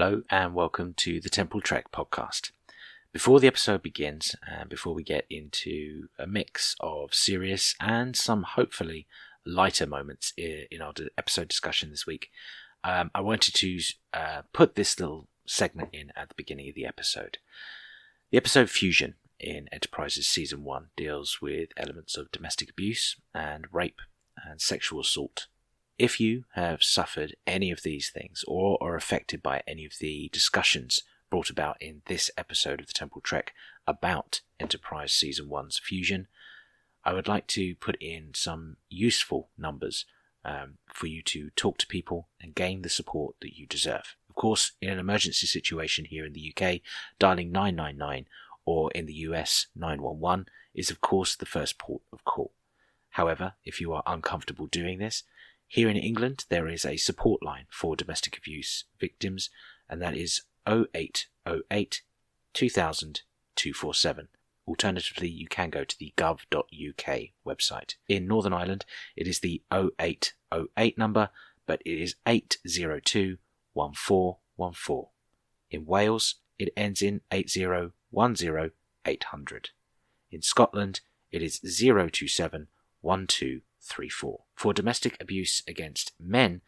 Hello and welcome to the Temporal Trek podcast. Before the episode begins, and before we get into a mix of serious and some hopefully lighter moments in our episode discussion this week, um, I wanted to uh, put this little segment in at the beginning of the episode. The episode Fusion in Enterprises Season 1 deals with elements of domestic abuse and rape and sexual assault if you have suffered any of these things or are affected by any of the discussions brought about in this episode of the Temporal Trek about Enterprise Season 1's fusion, I would like to put in some useful numbers um, for you to talk to people and gain the support that you deserve. Of course, in an emergency situation here in the UK, dialing 999 or in the US 911 is of course the first port of call. However, if you are uncomfortable doing this, here in England, there is a support line for domestic abuse victims, and that is 0808 2000 247. Alternatively, you can go to the gov.uk website. In Northern Ireland, it is the 0808 number, but it is 802 1414. In Wales, it ends in 8010 800. In Scotland, it is 027 12 34. For domestic abuse against men,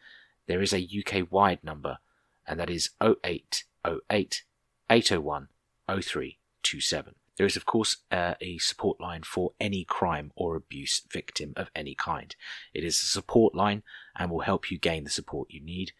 there is a UK wide number, and that is 0808 801 0327. There is, of course, uh, a support line for any crime or abuse victim of any kind. It is a support line and will help you gain the support you need,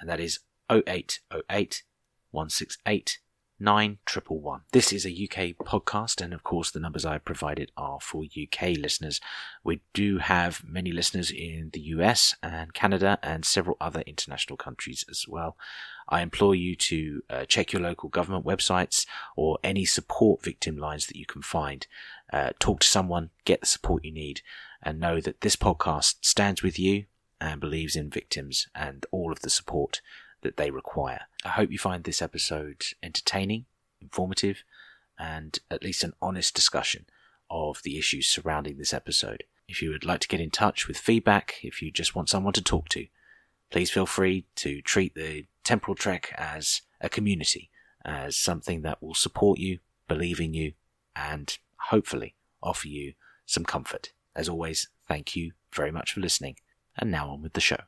and that is 0808 168 9111. This is a UK podcast, and of course, the numbers I provided are for UK listeners. We do have many listeners in the US and Canada and several other international countries as well. I implore you to uh, check your local government websites or any support victim lines that you can find. Uh, talk to someone, get the support you need, and know that this podcast stands with you and believes in victims and all of the support that they require. I hope you find this episode entertaining, informative, and at least an honest discussion of the issues surrounding this episode. If you would like to get in touch with feedback, if you just want someone to talk to, please feel free to treat the Temporal Trek as a community, as something that will support you, believe in you, and hopefully offer you some comfort. As always, thank you very much for listening. And now on with the show.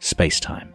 Space Time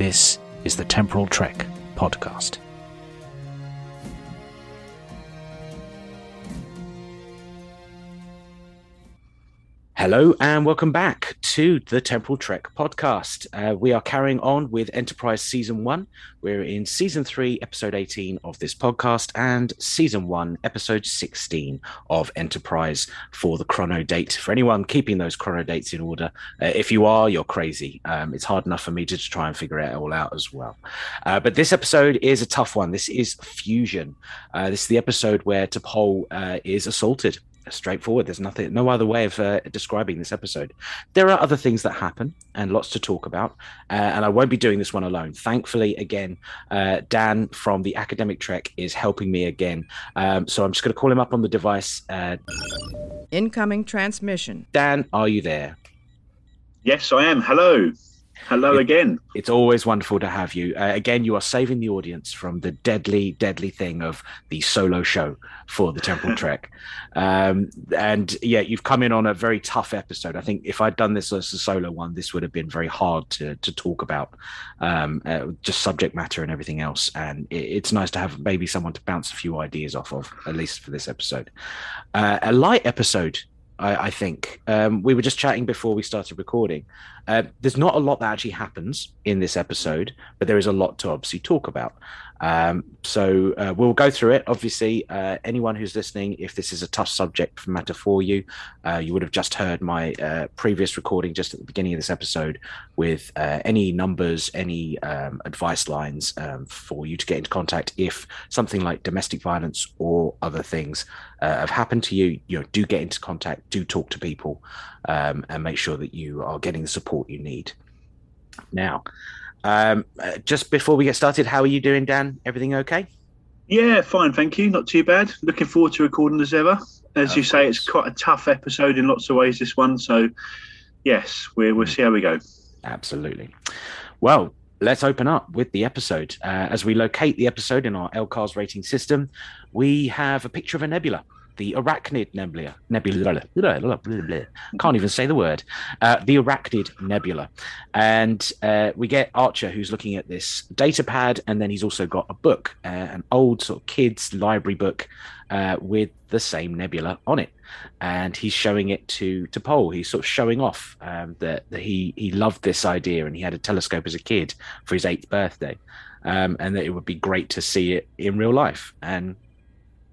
This is the Temporal Trek podcast. Hello and welcome back to the Temporal Trek podcast. Uh, we are carrying on with Enterprise Season 1. We're in Season 3, Episode 18 of this podcast, and Season 1, Episode 16 of Enterprise for the chrono date. For anyone keeping those chrono dates in order, uh, if you are, you're crazy. Um, it's hard enough for me to just try and figure it all out as well. Uh, but this episode is a tough one. This is Fusion. Uh, this is the episode where T'Pol uh, is assaulted straightforward. There's nothing, no other way of uh, describing this episode. There are other things that happen and lots to talk about, uh, and I won't be doing this one alone. Thankfully, again, uh, Dan from the Academic Trek is helping me again. Um, so I'm just going to call him up on the device. Uh, Incoming transmission. Dan, are you there? Yes, I am. Hello. Hello it, again. It's always wonderful to have you. Uh, again, you are saving the audience from the deadly, deadly thing of the solo show for the Temporal Trek. Um, and yeah, you've come in on a very tough episode. I think if I'd done this as a solo one, this would have been very hard to to talk about, um, uh, just subject matter and everything else. And it, it's nice to have maybe someone to bounce a few ideas off of, at least for this episode. Uh, a light episode I, I think um, we were just chatting before we started recording, Uh, there's not a lot that actually happens in this episode, but there is a lot to obviously talk about. Um, so uh, we'll go through it. Obviously, uh, anyone who's listening, if this is a tough subject matter for you, uh, you would have just heard my uh, previous recording just at the beginning of this episode with uh, any numbers, any um, advice lines um, for you to get into contact if something like domestic violence or other things uh, have happened to you. You know, do get into contact, do talk to people, um, and make sure that you are getting the support you need. Now. Um, uh, just before we get started, how are you doing, Dan? Everything okay? Yeah, fine, thank you. Not too bad. Looking forward to recording as ever. As of you say, course. it's quite a tough episode in lots of ways. This one, so yes, we we'll see how we go. Absolutely. Well, let's open up with the episode. Uh, as we locate the episode in our LCARS rating system, we have a picture of a nebula the Arachnid Nebula. Nebula. Can't even say the word. Uh, the Arachnid Nebula. And uh, we get Archer, who's looking at this data pad, and then he's also got a book, uh, an old sort of kids' library book uh, with the same nebula on it. And he's showing it to T'Pol. He's sort of showing off um, that, that he he loved this idea and he had a telescope as a kid for his eighth birthday, um, and that it would be great to see it in real life. And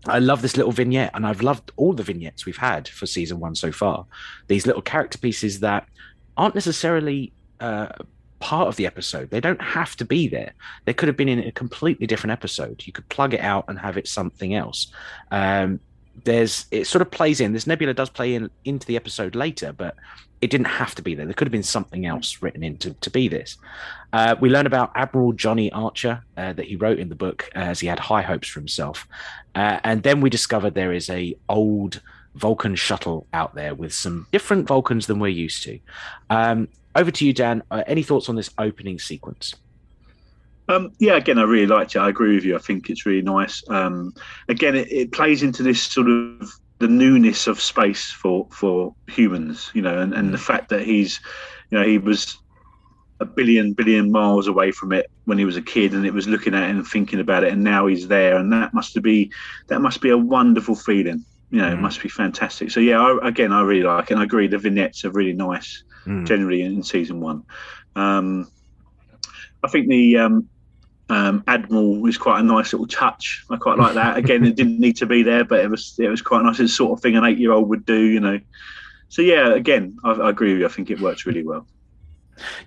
I love this little vignette, and I've loved all the vignettes we've had for season one so far. These little character pieces that aren't necessarily uh, part of the episode. They don't have to be there. They could have been in a completely different episode. You could plug it out and have it something else. Um, there's it sort of plays in. This nebula does play in into the episode later, but it didn't have to be there. There could have been something else written in to, to be this. Uh, we learn about Admiral Johnny Archer uh, that he wrote in the book uh, as he had high hopes for himself, uh, and then we discover there is a old Vulcan shuttle out there with some different Vulcans than we're used to. Um, over to you, Dan. Uh, any thoughts on this opening sequence? Um, yeah, again, I really liked it. I agree with you. I think it's really nice. Um, again, it, it, plays into this sort of the newness of space for for humans, you know, and, and the fact that he's, you know, he was a billion billion miles away from it when he was a kid, and it was looking at it and thinking about it, and now he's there, and that must be that must be a wonderful feeling. You know, mm. it must be fantastic. So yeah, I, again, I really like, it. and I agree. The vignettes are really nice, mm. generally in, in season one. Um, I think the um, um, Admiral was quite a nice little touch. I quite like that. Again, it didn't need to be there, but it was it was quite nice. It's sort of thing an eight year old would do, you know. So yeah, again, I, I agree with you. I think it works really well.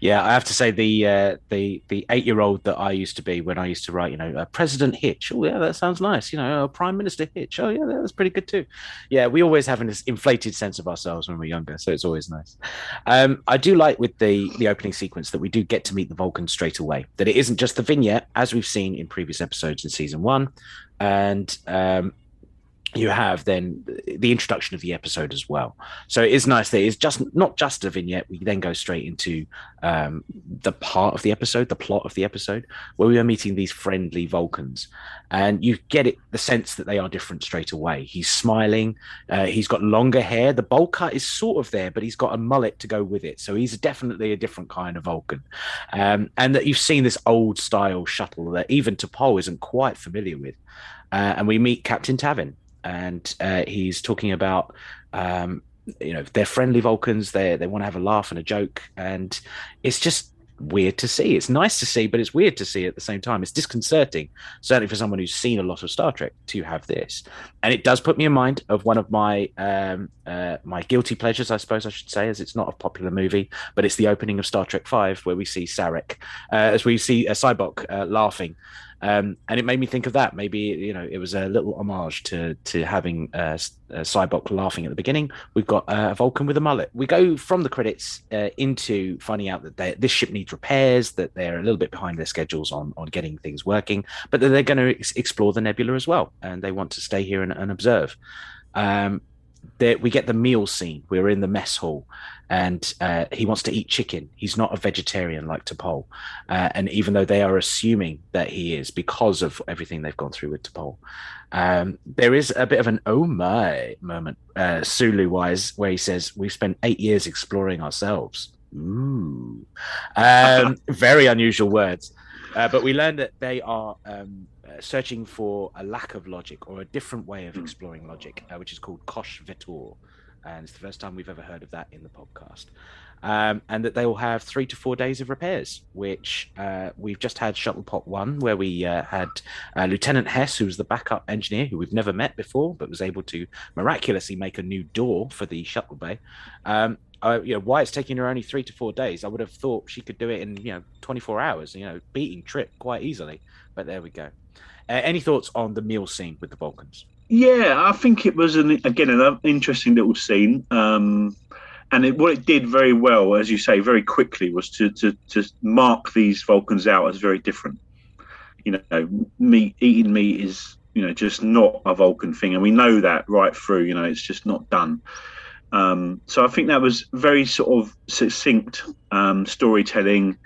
Yeah, I have to say the uh, the the eight year old that I used to be when I used to write, you know, uh, President Hitch. Oh yeah, that sounds nice. You know, uh, Prime Minister Hitch. Oh yeah, that was pretty good too. Yeah, we always have an inflated sense of ourselves when we're younger, so it's always nice. Um, I do like with the the opening sequence that we do get to meet the Vulcan straight away. That it isn't just the vignette as we've seen in previous episodes in season one, and um, you have then the introduction of the episode as well. So it is nice that it's just not just a vignette. We then go straight into um, the part of the episode, the plot of the episode, where we are meeting these friendly Vulcans, and you get it the sense that they are different straight away. He's smiling. Uh, he's got longer hair. The bowl cut is sort of there, but he's got a mullet to go with it. So he's definitely a different kind of Vulcan. Um, and that you've seen this old style shuttle that even T'Pol isn't quite familiar with. Uh, and we meet Captain Tavin, and uh, he's talking about um, you know they're friendly Vulcans. They they want to have a laugh and a joke, and it's just weird to see. It's nice to see, but it's weird to see at the same time. It's disconcerting, certainly for someone who's seen a lot of Star Trek, to have this. And it does put me in mind of one of my um, uh, my guilty pleasures, I suppose I should say, as it's not a popular movie, but it's the opening of Star Trek Five, where we see Sarek, uh, as we see a Sybok uh, laughing um, and it made me think of that. Maybe you know it was a little homage to to having uh, uh, Sybok laughing at the beginning. We've got uh, a Vulcan with a mullet. We go from the credits uh, into finding out that they, this ship needs repairs, that they're a little bit behind their schedules on on getting things working, but that they're going to ex- explore the nebula as well, and they want to stay here and, and observe. Um, that we get the meal scene. We're in the mess hall, and uh, he wants to eat chicken. He's not a vegetarian like T'Pol, uh, and even though they are assuming that he is because of everything they've gone through with T'Pol, um, there is a bit of an oh my moment, uh, Sulu wise, where he says, "We've spent eight years exploring ourselves." Ooh, um, very unusual words. Uh, but we learned that they are um, uh, searching for a lack of logic or a different way of hmm. exploring logic, uh, which is called Kosh Vetor. And it's the first time we've ever heard of that in the podcast. um, and that they will have three to four days of repairs, which uh, we've just had Shuttle Pod 1, where we uh, had uh, Lieutenant Hess, who was the backup engineer, who we've never met before, but was able to miraculously make a new door for the shuttle bay. Um, uh, you know, why it's taking her only three to four days. I would have thought she could do it in, you know, 24 hours, you know, beating Trip quite easily. But there we go. Uh, any thoughts on the meal scene with the Vulcans? Yeah, I think it was an again an interesting little scene. Um, and it, what it did very well, as you say, very quickly, was to, to to mark these Vulcans out as very different. You know, meat eating meat is you know just not a Vulcan thing, and we know that right through. You know, it's just not done. Um, so I think that was very sort of succinct um, storytelling,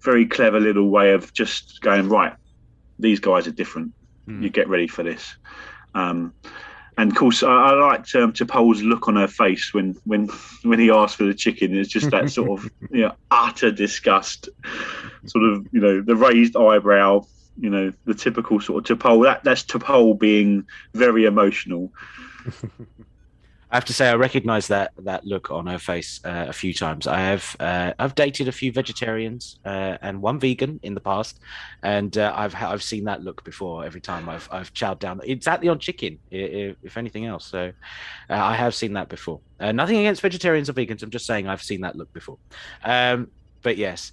very clever little way of just going right. These guys are different. Mm. You get ready for this. Um, and of course, I, I liked um, T'Pol's look on her face when when when he asked for the chicken. It's just that sort of you know utter disgust, sort of you know the raised eyebrow, you know the typical sort of T'Pol. That that's T'Pol being very emotional. I have to say, I recognise that that look on her face uh, a few times. I have uh, I've dated a few vegetarians uh, and one vegan in the past, and uh, I've I've seen that look before. Every time I've I've chowed down, exactly on chicken, if, if anything else. So uh, I have seen that before. Uh, nothing against vegetarians or vegans. I'm just saying I've seen that look before. Um, but yes,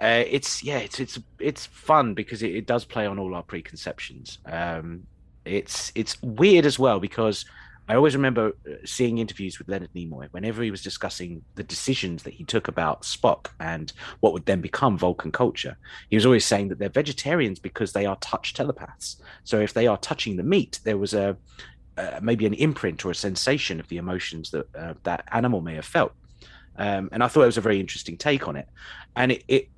it's yeah, it's it's it's fun because it, it, does play on all our preconceptions. Um, it's it's weird as well because I always remember uh, seeing interviews with Leonard Nimoy whenever he was discussing the decisions that he took about Spock and what would then become Vulcan culture. He was always saying that they're vegetarians because they are touch telepaths. So if they are touching the meat, there was a uh, maybe an imprint or a sensation of the emotions that uh, that animal may have felt. Um, and I thought it was a very interesting take on it. And it, it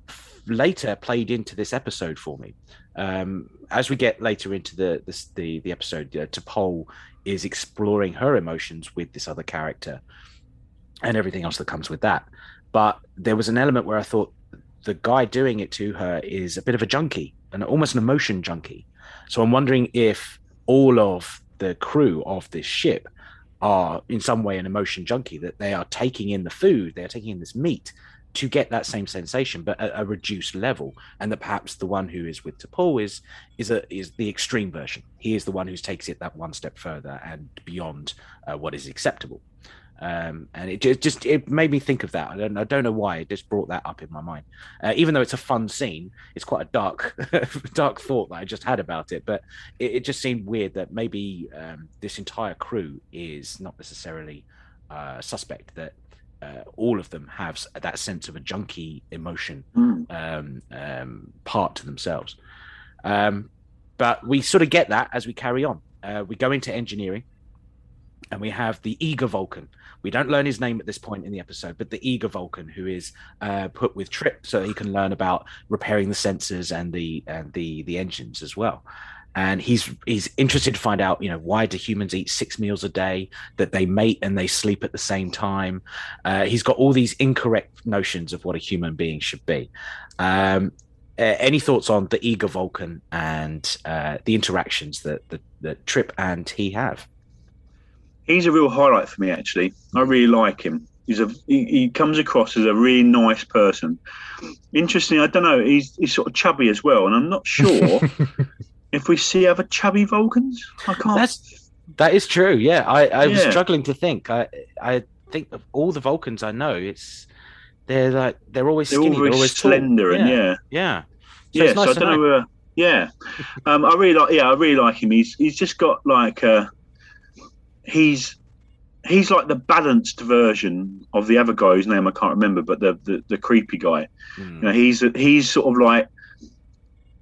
later played into this episode for me. Um, as we get later into the the, the episode, uh, T'Pol is exploring her emotions with this other character and everything else that comes with that. But there was an element where I thought the guy doing it to her is a bit of a junkie and almost an emotion junkie. So I'm wondering if all of the crew of this ship are in some way an emotion junkie, that they are taking in the food, they're taking in this meat to get that same sensation, but at a reduced level, and that perhaps the one who is with T'Pol is is a is the extreme version. He is the one who takes it that one step further and beyond uh, what is acceptable. Um, and it just, it made me think of that. I don't I don't know why it just brought that up in my mind. Uh, even though it's a fun scene, it's quite a dark dark thought that I just had about it. But it, it just seemed weird that maybe um, this entire crew is not necessarily uh, suspect that uh, all of them have that sense of a junkie emotion mm. um, um, part to themselves. Um, but we sort of get that as we carry on. Uh, we go into engineering, and we have the eager Vulcan. We don't learn his name at this point in the episode, but the eager Vulcan who is uh, put with Trip so he can learn about repairing the sensors and the and the the engines as well and he's he's interested to find out you know why do humans eat six meals a day that they mate and they sleep at the same time? Uh, he's got all these incorrect notions of what a human being should be. Um, uh, any thoughts on the eager vulcan and uh, the interactions that, that that trip and he have? He's a real highlight for me actually. I really like him. He's a he, he comes across as a really nice person. Interesting i don't know he's he's sort of chubby as well and i'm not sure if we see other chubby Vulcans. I can't. That's that is true. Yeah, I, I yeah. was struggling to think. I I think of all the Vulcans I know, it's they're like they're always they're skinny, they're always slender, tall. and yeah, yeah, yeah. So, nice so I don't know. know. Uh, yeah, um, I really like. Yeah, I really like him. He's he's just got like uh, he's he's like the balanced version of the other guy whose name I can't remember, but the the, the creepy guy. Mm. You know, he's he's sort of like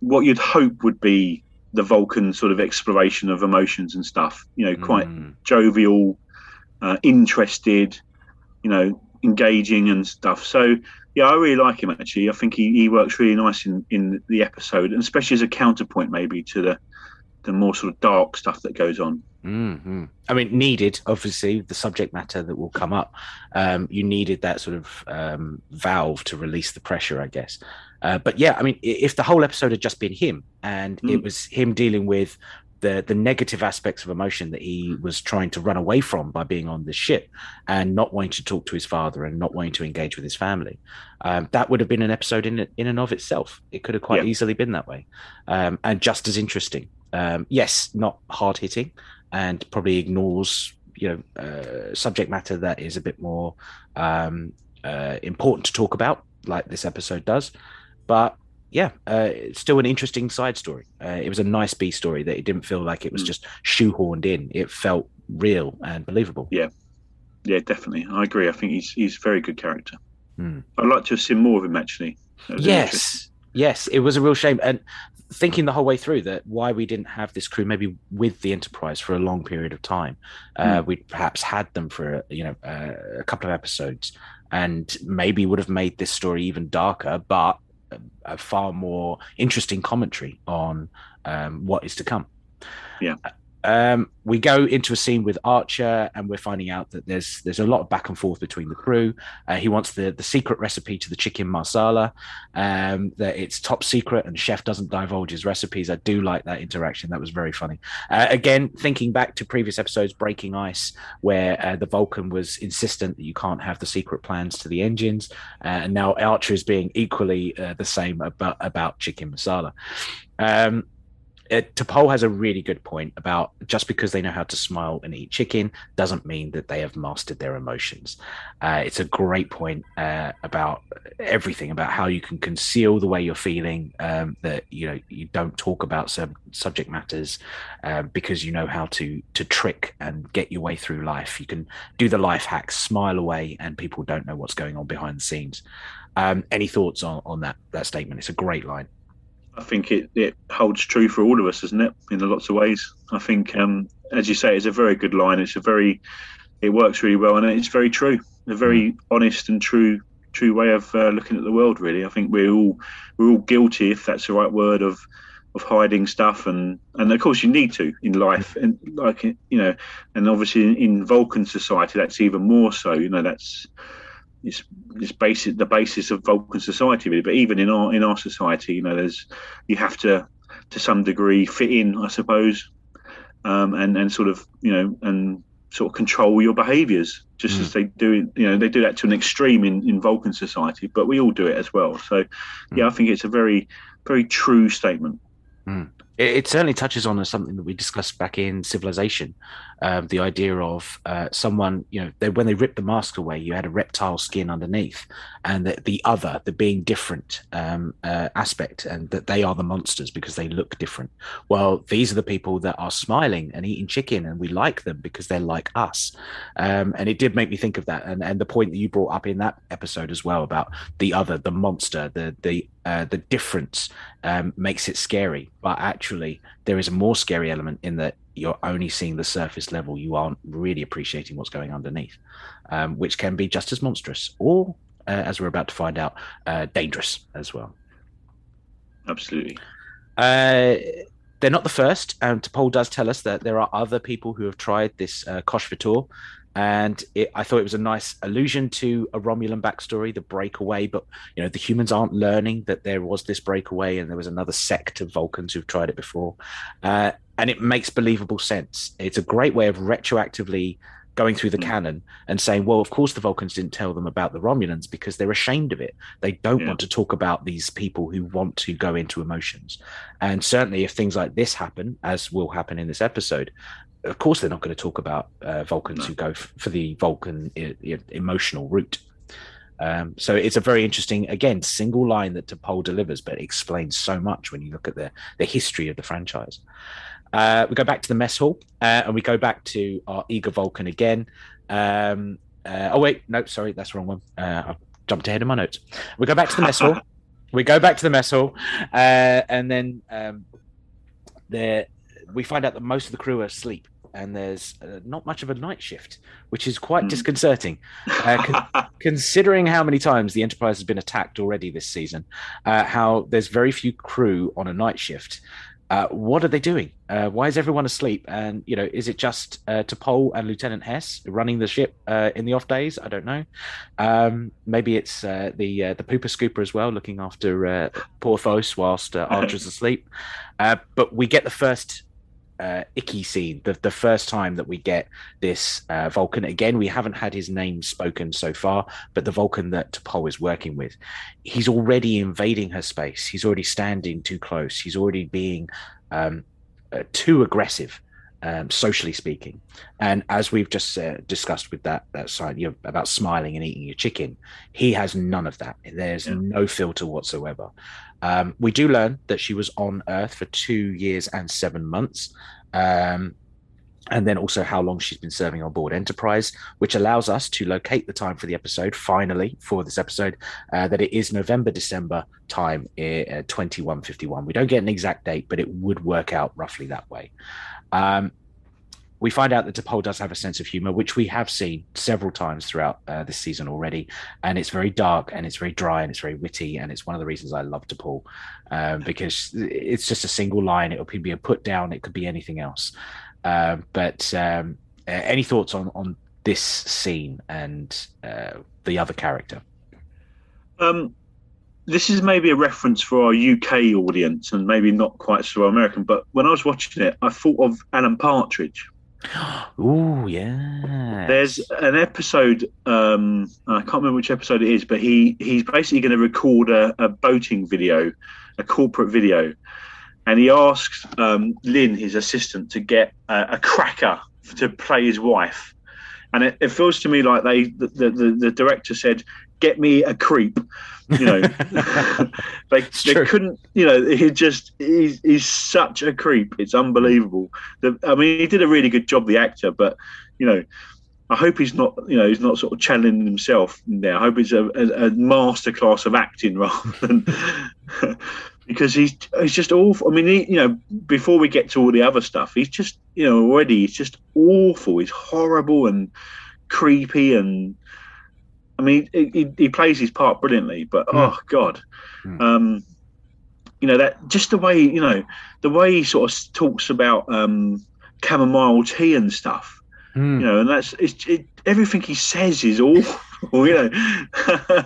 what you'd hope would be the Vulcan sort of exploration of emotions and stuff. You know, quite mm. jovial, uh, interested, you know, engaging and stuff. So yeah, I really like him actually. I think he, he works really nice in, in the episode, and especially as a counterpoint maybe to the the more sort of dark stuff that goes on. Mm-hmm. I mean, needed obviously the subject matter that will come up. Um, you needed that sort of um, valve to release the pressure, I guess. Uh, but yeah, I mean, if the whole episode had just been him and mm. it was him dealing with the the negative aspects of emotion that he was trying to run away from by being on this ship and not wanting to talk to his father and not wanting to engage with his family. Um, that would have been an episode in in and of itself. It could have quite yeah. easily been that way, um, and just as interesting. Um, yes, not hard hitting, and probably ignores you know uh, subject matter that is a bit more um, uh, important to talk about, like this episode does. But yeah, uh, it's still an interesting side story. Uh, it was a nice B story that it didn't feel like it was mm. just shoehorned in. It felt real and believable. Yeah, yeah, definitely. I agree. I think he's he's a very good character. Mm. I'd like to have seen more of him actually. Yes, yes, it was a real shame. And thinking the whole way through that why we didn't have this crew maybe with the Enterprise for a long period of time. Uh, mm. We perhaps had them for you know uh, a couple of episodes, and maybe would have made this story even darker. But a far more interesting commentary on um, what is to come. Yeah. Um, we go into a scene with Archer, and we're finding out that there's there's a lot of back and forth between the crew. Uh, he wants the the secret recipe to the chicken marsala. Um, that it's top secret, and Chef doesn't divulge his recipes. I do like that interaction. That was very funny. Uh, again, thinking back to previous episodes, Breaking Ice, where uh, the Vulcan was insistent that you can't have the secret plans to the engines, uh, and now Archer is being equally uh, the same about about chicken masala. Um, it, T'Pol has a really good point about just because they know how to smile and eat chicken doesn't mean that they have mastered their emotions. Uh, it's a great point uh, about everything about how you can conceal the way you're feeling. Um, that you know you don't talk about some subject matters uh, because you know how to to trick and get your way through life. You can do the life hacks, smile away, and people don't know what's going on behind the scenes. Um, any thoughts on, on that that statement? It's a great line. I think it, it holds true for all of us, doesn't it? In lots of ways. I think, um, as you say, it's a very good line. It's a very, it works really well, and it's very true. A very mm. honest and true, true way of uh, looking at the world. Really, I think we're all we're all guilty, if that's the right word, of of hiding stuff, and and of course you need to in life, and like you know, and obviously in, in Vulcan society, that's even more so. You know, that's it's it's basic the basis of Vulcan society really. But even in our in our society, you know, there's you have to to some degree fit in, I suppose, um, and and sort of you know and sort of control your behaviours just mm. as they do you know they do that to an extreme in in Vulcan society, but we all do it as well. So yeah, mm. I think it's a very very true statement. Mm it, it, certainly touches on something that we discussed back in Civilization, um, the idea of uh, someone, you know, they, when they ripped the mask away, you had a reptile skin underneath, and the, the other, the being different um, uh, aspect, and that they are the monsters because they look different. Well, these are the people that are smiling and eating chicken, and we like them because they're like us. Um, and it did make me think of that, and and the point that you brought up in that episode as well about the other, the monster, the the uh, the difference um, makes it scary, but actually there is a more scary element in that you're only seeing the surface level. You aren't really appreciating what's going underneath, um, which can be just as monstrous, or uh, as we're about to find out, uh, dangerous as well. Absolutely. Uh, they're not the first, and T'Pol does tell us that there are other people who have tried this uh, Kosh V'Tor, and it, I thought it was a nice allusion to a Romulan backstory, the breakaway. But you know, the humans aren't learning that there was this breakaway, and there was another sect of Vulcans who've tried it before, uh, and it makes believable sense. It's a great way of retroactively going through the mm. canon and saying, well, of course the Vulcans didn't tell them about the Romulans because they're ashamed of it. They don't yeah. want to talk about these people who want to go into emotions. And certainly, if things like this happen, as will happen in this episode, of course they're not going to talk about uh, Vulcans no. who go f- for the Vulcan I- I- emotional route. Um, so it's a very interesting, again, single line that T'Pol delivers, but explains so much when you look at the the history of the franchise. Uh, we go back to the mess hall, uh, and we go back to our eager Vulcan again. Um, uh, oh wait, no, sorry, that's the wrong one. Uh, I jumped ahead of my notes. We go back to the mess hall. We go back to the mess hall, uh, and then um, there we find out that most of the crew are asleep and there's uh, not much of a night shift, which is quite mm. disconcerting, uh, con- considering how many times the Enterprise has been attacked already this season. Uh, how there's very few crew on a night shift. Uh, what are they doing? Uh, why is everyone asleep? And you know, is it just uh, T'Pol and Lieutenant Hess running the ship in the off days? I don't know. Um, maybe it's the the pooper scooper as well, looking after Porthos whilst Archer's asleep. but we get the first uh, icky scene, the, the first time that we get this uh, Vulcan. Again, we haven't had his name spoken so far, but the Vulcan that T'Pol is working with, he's already invading her space. He's already standing too close. He's already being um, uh, too aggressive. Um, socially speaking, and as we've just uh, discussed with that that side you know, about smiling and eating your chicken, he has none of that. There's yeah. no filter whatsoever. Um, we do learn that she was on Earth for two years and seven months. Um, and then also how long she's been serving on board Enterprise, which allows us to locate the time for the episode finally for this episode. Uh, that it is November December time, uh, fifty one. We don't get an exact date, but it would work out roughly that way. Um, we find out that T'Pol does have a sense of humor, which we have seen several times throughout uh, this season already, and it's very dark and it's very dry and it's very witty, and it's one of the reasons I love T'Pol um, because it's just a single line. It could be a put down, it could be anything else. Uh, but um, any thoughts on on this scene and uh, the other character? Um, this is maybe a reference for our UK audience and maybe not quite so American, but when I was watching it, I thought of Alan Partridge. Oh yeah. There's an episode. Um, I can't remember which episode it is, but he he's basically going to record a, a, boating video, a corporate video, and he asks um, Lynn, his assistant, to get a, a cracker to play his wife. And it, it, feels to me like they the, the, the director said, "Get me a creep." You know, they they couldn't. You know, he just he's, he's such a creep. It's unbelievable. The, I mean, he did a really good job, the actor, but you know. I hope he's not, you know, he's not sort of channeling himself there. I hope it's a, a, a masterclass of acting rather than because he's he's just awful. I mean, he, you know, before we get to all the other stuff, he's just, you know, already he's just awful. He's horrible and creepy and I mean, he, he plays his part brilliantly, but mm. oh god, mm. um, you know that just the way you know the way he sort of talks about um, chamomile tea and stuff, mm. you know, and that's it's, it, everything he says is awful, you know.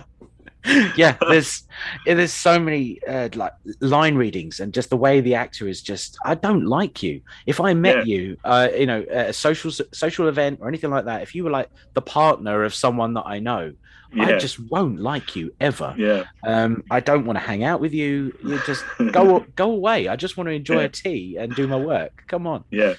yeah, there's there's so many uh, like line readings and just the way the actor is just I don't like you. If I met yeah. you, uh, you know, at a social social event or anything like that, if you were like the partner of someone that I know, yeah. I just won't like you ever. Yeah. Um, I don't want to hang out with you. You just go go away. I just want to enjoy yeah. a tea and do my work. Come on. Yeah.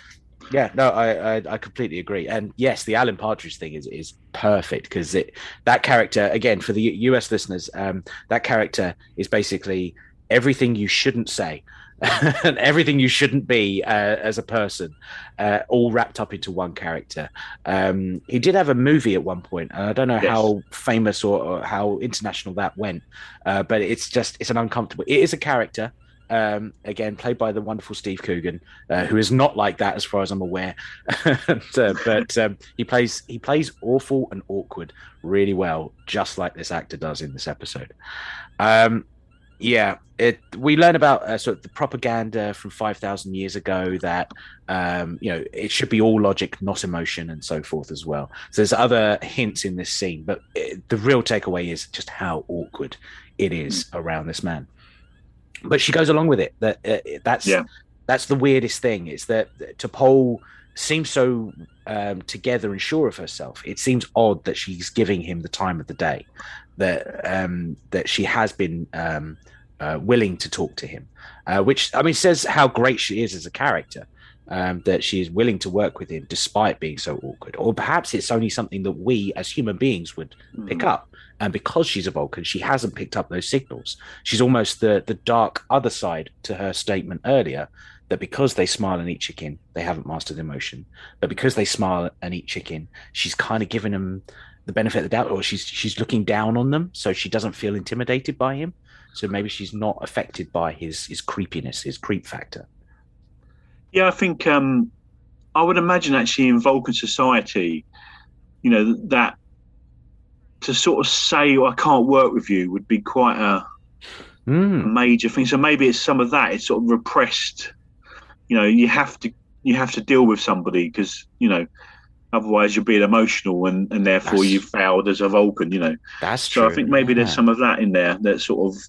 Yeah, no, I, I, I completely agree. And yes, the Alan Partridge thing is is perfect because it that character again for the US listeners, um, that character is basically everything you shouldn't say. And everything you shouldn't be uh, as a person, uh, all wrapped up into one character. Um, he did have a movie at one point, and I don't know yes. how famous or, or, how international that went, uh, but it's just it's an uncomfortable. It is a character, um, again played by the wonderful Steve Coogan, uh, who is not like that as far as I'm aware. but um, he plays he plays awful and awkward really well, just like this actor does in this episode. Um, yeah, it. We learn about uh, sort of the propaganda from five thousand years ago that um, you know it should be all logic, not emotion, and so forth as well. So there's other hints in this scene, but it, the real takeaway is just how awkward it is mm. around this man but she goes along with it. That uh, that's yeah. that's the weirdest thing. Is that T'Pol seems so um, together and sure of herself. It seems odd that she's giving him the time of the day. That um, that she has been um, uh, willing to talk to him, uh, which I mean says how great she is as a character. Um, that she is willing to work with him despite being so awkward, or perhaps it's only something that we as human beings would mm. pick up. And because she's a Vulcan, she hasn't picked up those signals. She's almost the the dark other side to her statement earlier that because they smile and eat chicken, they haven't mastered emotion. But because they smile and eat chicken, she's kind of given them the benefit of the doubt, or she's she's looking down on them, so she doesn't feel intimidated by him. So maybe she's not affected by his his creepiness, his creep factor. Yeah, I think um, I would imagine actually in Vulcan society, you know that to sort of say I can't work with you would be quite a, mm. a, major thing. So maybe it's some of that. It's sort of repressed. You know, you have to you have to deal with somebody because you know otherwise you're being emotional and and therefore that's, you've failed as a Vulcan. You know, that's so true. I think maybe yeah. there's some of that in there that sort of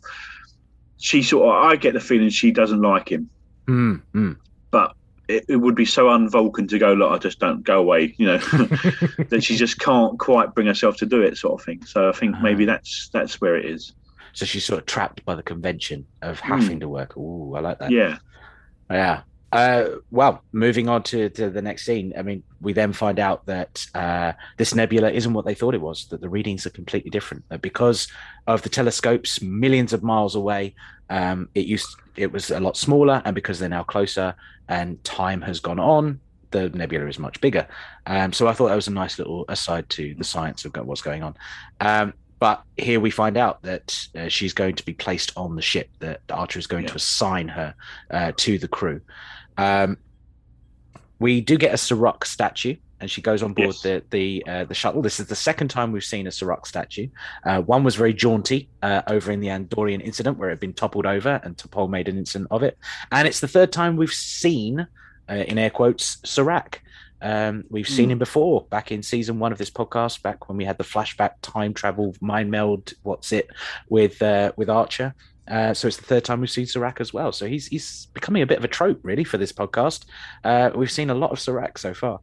she sort of I get the feeling she doesn't like him. Mm, mm. But it, it would be so un-Vulcan to go, look, I just don't go away, you know, that she just can't quite bring herself to do it, sort of thing. So I think maybe Ah. that's that's where it is. So she's sort of trapped by the convention of having to work. Ooh, I like that. Yeah, Yeah. Uh, well, moving on to, to the next scene. I mean, we then find out that uh, this nebula isn't what they thought it was. That the readings are completely different. That because of the telescopes millions of miles away, um, it used it was a lot smaller, and because they're now closer and time has gone on, the nebula is much bigger. Um, so I thought that was a nice little aside to the science of what's going on. Um, but here we find out that uh, she's going to be placed on the ship. That Archer is going Yeah. to assign her uh, to the crew. Um, we do get a Surak statue, and she goes on board Yes. the the uh, the shuttle. This is the second time we've seen a Surak statue. Uh, one was very jaunty uh, over in the Andorian incident, where it had been toppled over, and T'Pol made an incident of it. And it's the third time we've seen, uh, in air quotes, Surak. Um, we've seen Hmm. him before back in season one of this podcast, back when we had the flashback time travel mind meld. What's it with uh, with Archer? Uh, so it's the third time we've seen Surak as well. So he's he's becoming a bit of a trope really for this podcast. Uh, we've seen a lot of Surak so far.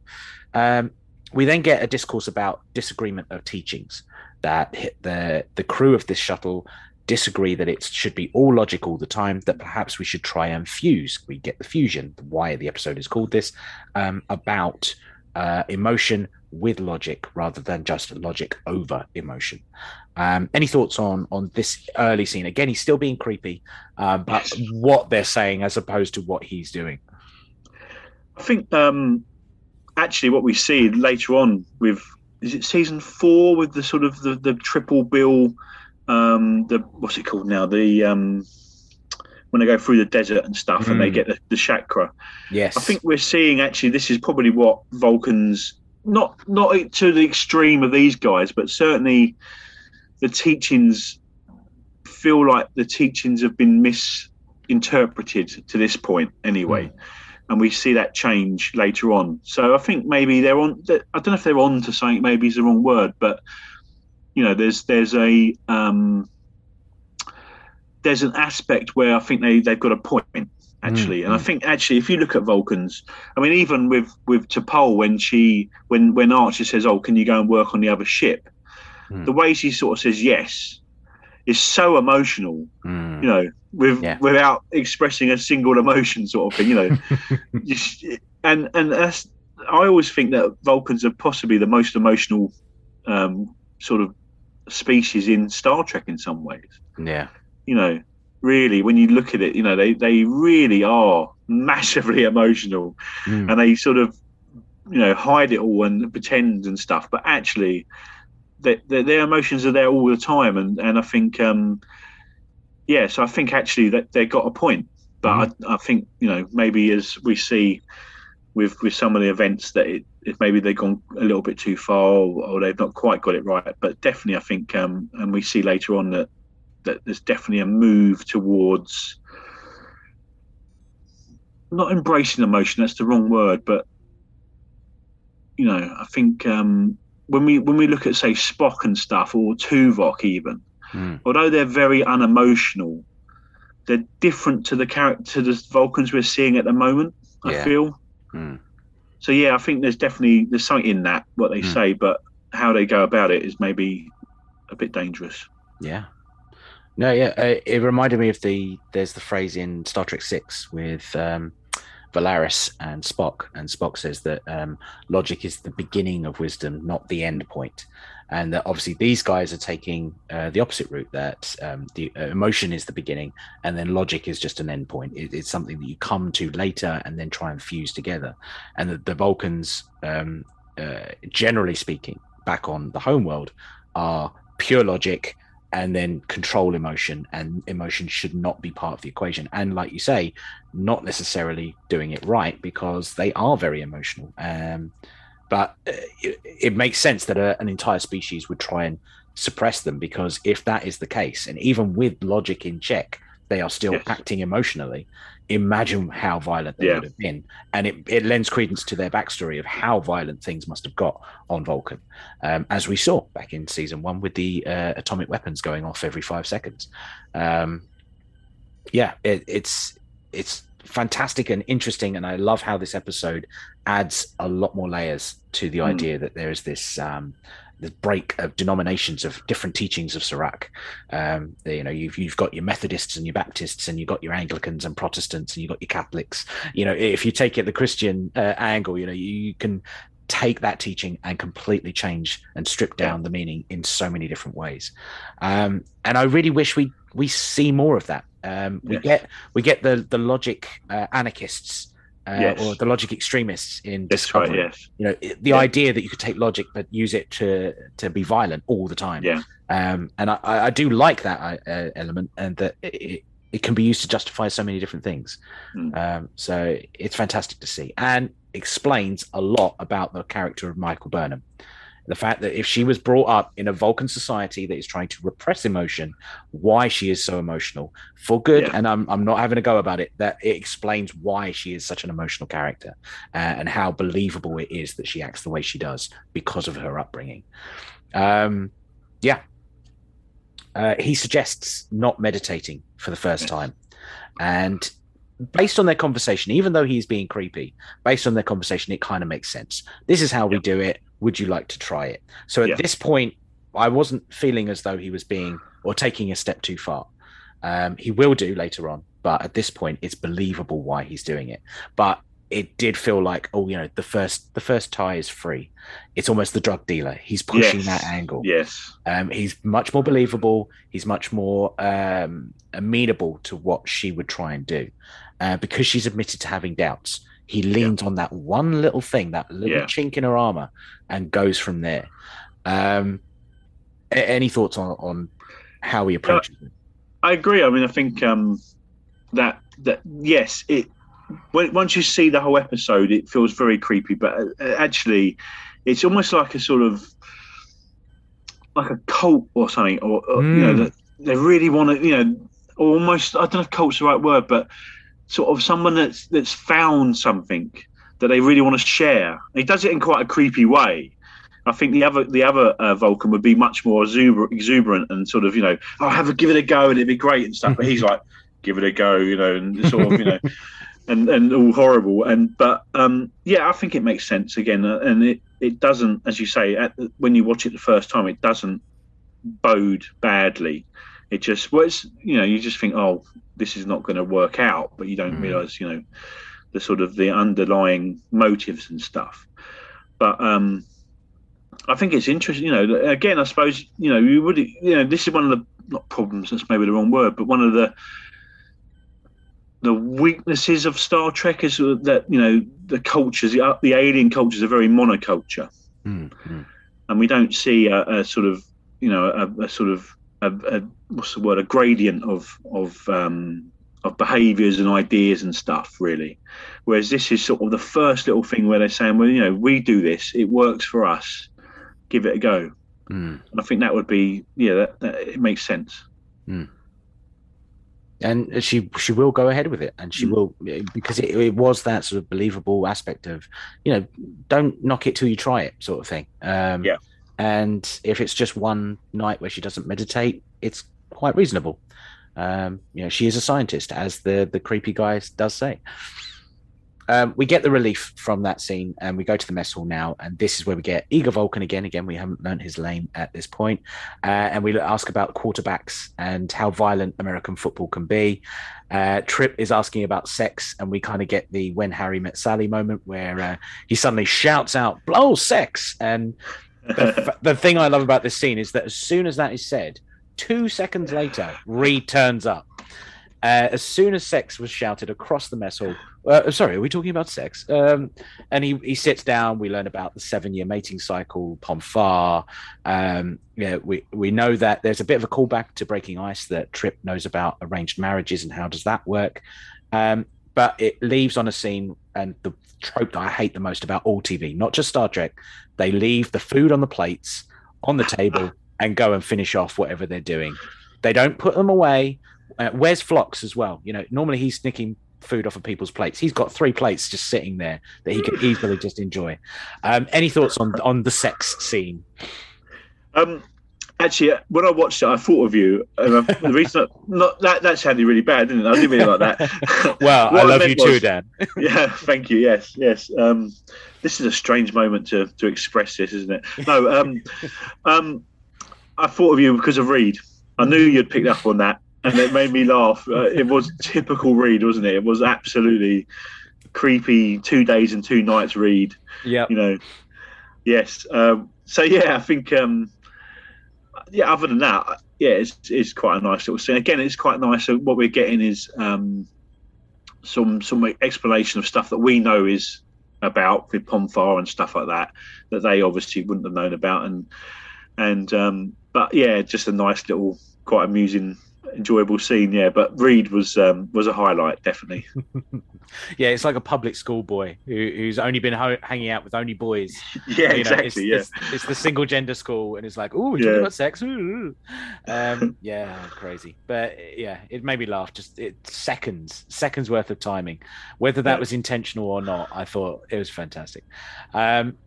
Um, we then get a discourse about disagreement of teachings that the the crew of this shuttle disagree that it should be all logic all the time that perhaps we should try and fuse we get the fusion why the episode is called this um, about uh, emotion with logic rather than just logic over emotion. Um, any thoughts on on this early scene? Again he's still being creepy um, but what they're saying as opposed to what he's doing. I think um, actually what we see later on with is it season four with the sort of the, the triple bill, um, the what's it called now? The um, when they go through the desert and stuff and they Mm. get the, the Kir'Shara. yes I think we're seeing actually this is probably what Vulcans not not to the extreme of these guys, but certainly the teachings feel like the teachings have been misinterpreted to this point anyway. And we see that change later on. So I think maybe they're on. I don't know if they're on to something. Maybe is the wrong word, but you know, there's there's a um, there's an aspect where I think they they've got a point actually, and I Mm. think actually if you look at Vulcans, I mean even with with T'Pol when she when when Archer says, "Oh, can you go and work on the other ship?" Mm. The way she sort of says yes is so emotional, Mm. you know, with Yeah. without expressing a single emotion, sort of thing, you know. Just- and and that's I always think that Vulcans are possibly the most emotional um, sort of species in Star Trek in some ways yeah you know, really, when you look at it, you know, they, they really are massively emotional Mm. and they sort of, you know, hide it all and pretend and stuff. But actually, they, they, their emotions are there all the time. And, and I think, um, yeah, so I think actually that they got a point. But I, I think, you know, maybe as we see with, with some of the events that it, it maybe they've gone a little bit too far or, or they've not quite got it right. But definitely, I think, um, and we see later on that that there's definitely a move towards not embracing emotion that's the wrong word but you know i think um when we when we look at say spock and stuff or tuvok even Mm. although they're very unemotional they're different to the character to the vulcans we're seeing at the moment i Yeah. feel Mm. so yeah i think there's definitely there's something in that what they Mm. say but how they go about it is maybe a bit dangerous Yeah. No, yeah. Uh, it reminded me of the there's the phrase in Star Trek Six with um, Valeris and Spock, and Spock says that um, logic is the beginning of wisdom, not the end point, and that obviously these guys are taking uh, the opposite route. That um, the uh, emotion is the beginning, and then logic is just an end point. It, it's something that you come to later and then try and fuse together. And the, the Vulcans, um, uh, generally speaking, back on the homeworld, are pure logic and then control emotion and emotion should not be part of the equation. And like you say not necessarily doing it right because they are very emotional. Um, but uh, it, it makes sense that a, an entire species would try and suppress them because if that is the case and even with logic in check they are still Yes. acting emotionally imagine how violent they Yeah. would have been and it, it lends credence to their backstory of how violent things must have got on vulcan um, as we saw back in season one with the uh, atomic weapons going off every five seconds. Um, yeah, it, it's it's fantastic and interesting, and I love how this episode adds a lot more layers to the mm. idea that there is this um, the break of denominations of different teachings of Surak. Um, you know, you've you've got your Methodists and your Baptists, and you've got your Anglicans and Protestants, and you've got your Catholics. You know, if you take it the Christian uh, angle, you know, you, you, can take that teaching and completely change and strip down the meaning in so many different ways. Um, and I really wish we we see more of that. Um, we yes. get we get the the logic uh, anarchists uh, yes. or the logic extremists in That's discovery. Right, yes. You know, the yeah. idea that you could take logic but use it to to be violent all the time. Yeah. Um, and I, I do like that uh, element, and that it, it can be used to justify so many different things. Mm. Um, so it's fantastic to see, and explains a lot about the character of Michael Burnham the fact that if she was brought up in a Vulcan society that is trying to repress emotion, why she is so emotional for good, yeah. and I'm I'm not having a go about it. That it explains why she is such an emotional character, uh, and how believable it is that she acts the way she does because of her upbringing. Um, yeah. Uh, he suggests not meditating for the first time, and based on their conversation, even though he's being creepy, based on their conversation, it kind of makes sense. This is how we do it. Would you like to try it? So at yeah. this point, I wasn't feeling as though he was being or taking a step too far. Um, he will do later on, but at this point, it's believable why he's doing it. But it did feel like, oh, you know, the first the first tie is free. It's almost the drug dealer. He's pushing yes. that angle. Yes. Um, he's much more believable. He's much more um, amenable to what she would try and do, uh, because she's admitted to having doubts he leans yeah. on that one little thing, that little yeah. chink in her armor, and goes from there. Um, any thoughts on on how he approaches it? I agree. I mean, I think um, that that yes, it when, once you see the whole episode, it feels very creepy. But uh, actually, it's almost like a sort of like a cult or something, or, or mm. you know, that they really want to, you know, almost. I don't know if cult's the right word, but sort of someone that's that's found something that they really want to share. He does it in quite a creepy way. I think the other the other uh, Vulcan would be much more exuberant and sort of you know, oh, have a give it a go and it'd be great and stuff. But he's like, give it a go, you know, and sort of you know, and and all horrible. And but um, yeah, I think it makes sense again, uh, and it it doesn't, as you say, at, when you watch it the first time, it doesn't bode badly. It just well, it's you know, you just think, oh, this is not going to work out, but you don't mm. realize, you know, the sort of the underlying motives and stuff. But um, I think it's interesting. You know, again, I suppose you know you would. You know, this is one of the not problems. That's maybe the wrong word, but one of the the weaknesses of Star Trek is that you know the cultures, the, the alien cultures, are very monoculture, mm-hmm. and we don't see a, a, sort of you know a, a sort of a, a, what's the word a gradient of of um, of behaviours and ideas and stuff really whereas this is sort of the first little thing where they're saying well you know we do this it works for us give it a go mm. and i think that would be yeah that, that it makes sense mm. and she she will go ahead with it and she mm. will because it, it, was that sort of believable aspect of you know don't knock it till you try it sort of thing um, yeah and if it's just one night where she doesn't meditate, it's quite reasonable. Um, you know, she is a scientist, as the the creepy guy does say. Um, we get the relief from that scene, and we go to the mess hall now. And this is where we get Igor Vulcan again. Again, we haven't learned his name at this point. Uh, and we ask about quarterbacks and how violent American football can be. Uh, Trip is asking about sex, and we kind of get the when Harry met Sally moment where uh, he suddenly shouts out, "Blow sex!" and the, the thing I love about this scene is that as soon as that is said, two seconds later, Reed turns up. Uh, as soon as sex was shouted across the mess hall, uh, sorry, are we talking about sex? Um, and he, he sits down. We learn about the seven year mating cycle, Pon farr. Um, yeah, we, we know that there's a bit of a callback to Breaking Ice that Trip knows about arranged marriages and how does that work. Um, but it leaves on a scene and the trope that I hate the most about all TV, not just Star Trek. They leave the food on the plates on the table and go and finish off whatever they're doing. They don't put them away. Uh, where's Phlox as well? You know, normally he's snicking food off of people's plates. He's got three plates just sitting there that he could easily just enjoy. Um, any thoughts on on the sex scene? Um, actually, when I watched it, I thought of you. And I, the reason, I, not that that sounded really bad, didn't it? I didn't mean like that. well, I love you was, too, Dan. yeah, thank you. Yes, yes. Um, this is a strange moment to to express this, isn't it? No, um, um, I thought of you because of Reed. I knew you'd picked up on that, and it made me laugh. Uh, it was typical Reed, wasn't it? It was absolutely creepy. Two days and two nights Reed. Yeah, you know. Yes. Um, so yeah, I think. Um, yeah. Other than that, yeah, it's, it's quite a nice little scene. Again, it's quite nice. So what we're getting is um, some some explanation of stuff that we know is about with Pon farr and stuff like that that they obviously wouldn't have known about and and um, but yeah, just a nice little, quite amusing, enjoyable scene. Yeah, but Reed was um, was a highlight, definitely. yeah, it's like a public school boy who, who's only been ho- hanging out with only boys. Yeah, you know, exactly. It's, yeah, it's, it's, the single gender school, and it's like, oh, yeah. about sex. Um, yeah, crazy. But yeah, it made me laugh. Just it, seconds, seconds worth of timing. Whether that yeah. was intentional or not, I thought it was fantastic. Um,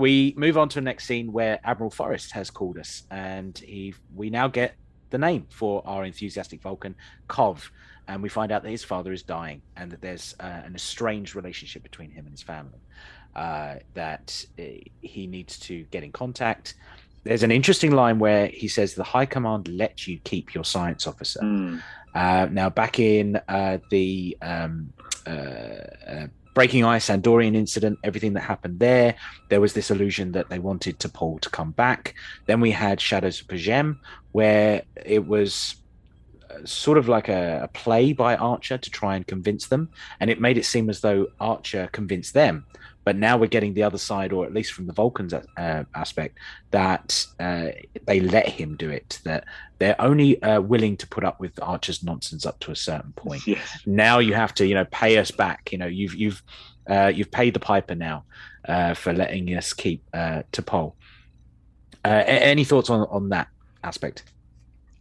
we move on to the next scene where Admiral Forrest has called us, and he we now get the name for our enthusiastic Vulcan, Kov, and we find out that his father is dying, and that there's uh, an estranged relationship between him and his family. Uh, that uh, he needs to get in contact. There's an interesting line where he says, "The High Command let you keep your science officer." Mm. now, back in uh, the um, uh, Breaking Ice, Andorian incident, everything that happened there. There was this illusion that they wanted T'Pol to come back. Then we had Shadows of P'Jem, where it was uh, sort of like a, a, play by Archer to try and convince them, and it made it seem as though Archer convinced them. But now we're getting the other side, or at least from the Vulcans uh, aspect, that uh, they let him do it. That they're only uh, willing to put up with Archer's nonsense up to a certain point. Yes. Now you have to, you know, pay us back. You know, you've you've uh, you've paid the piper now uh, for letting us keep uh, T'Pol. any thoughts on on that aspect?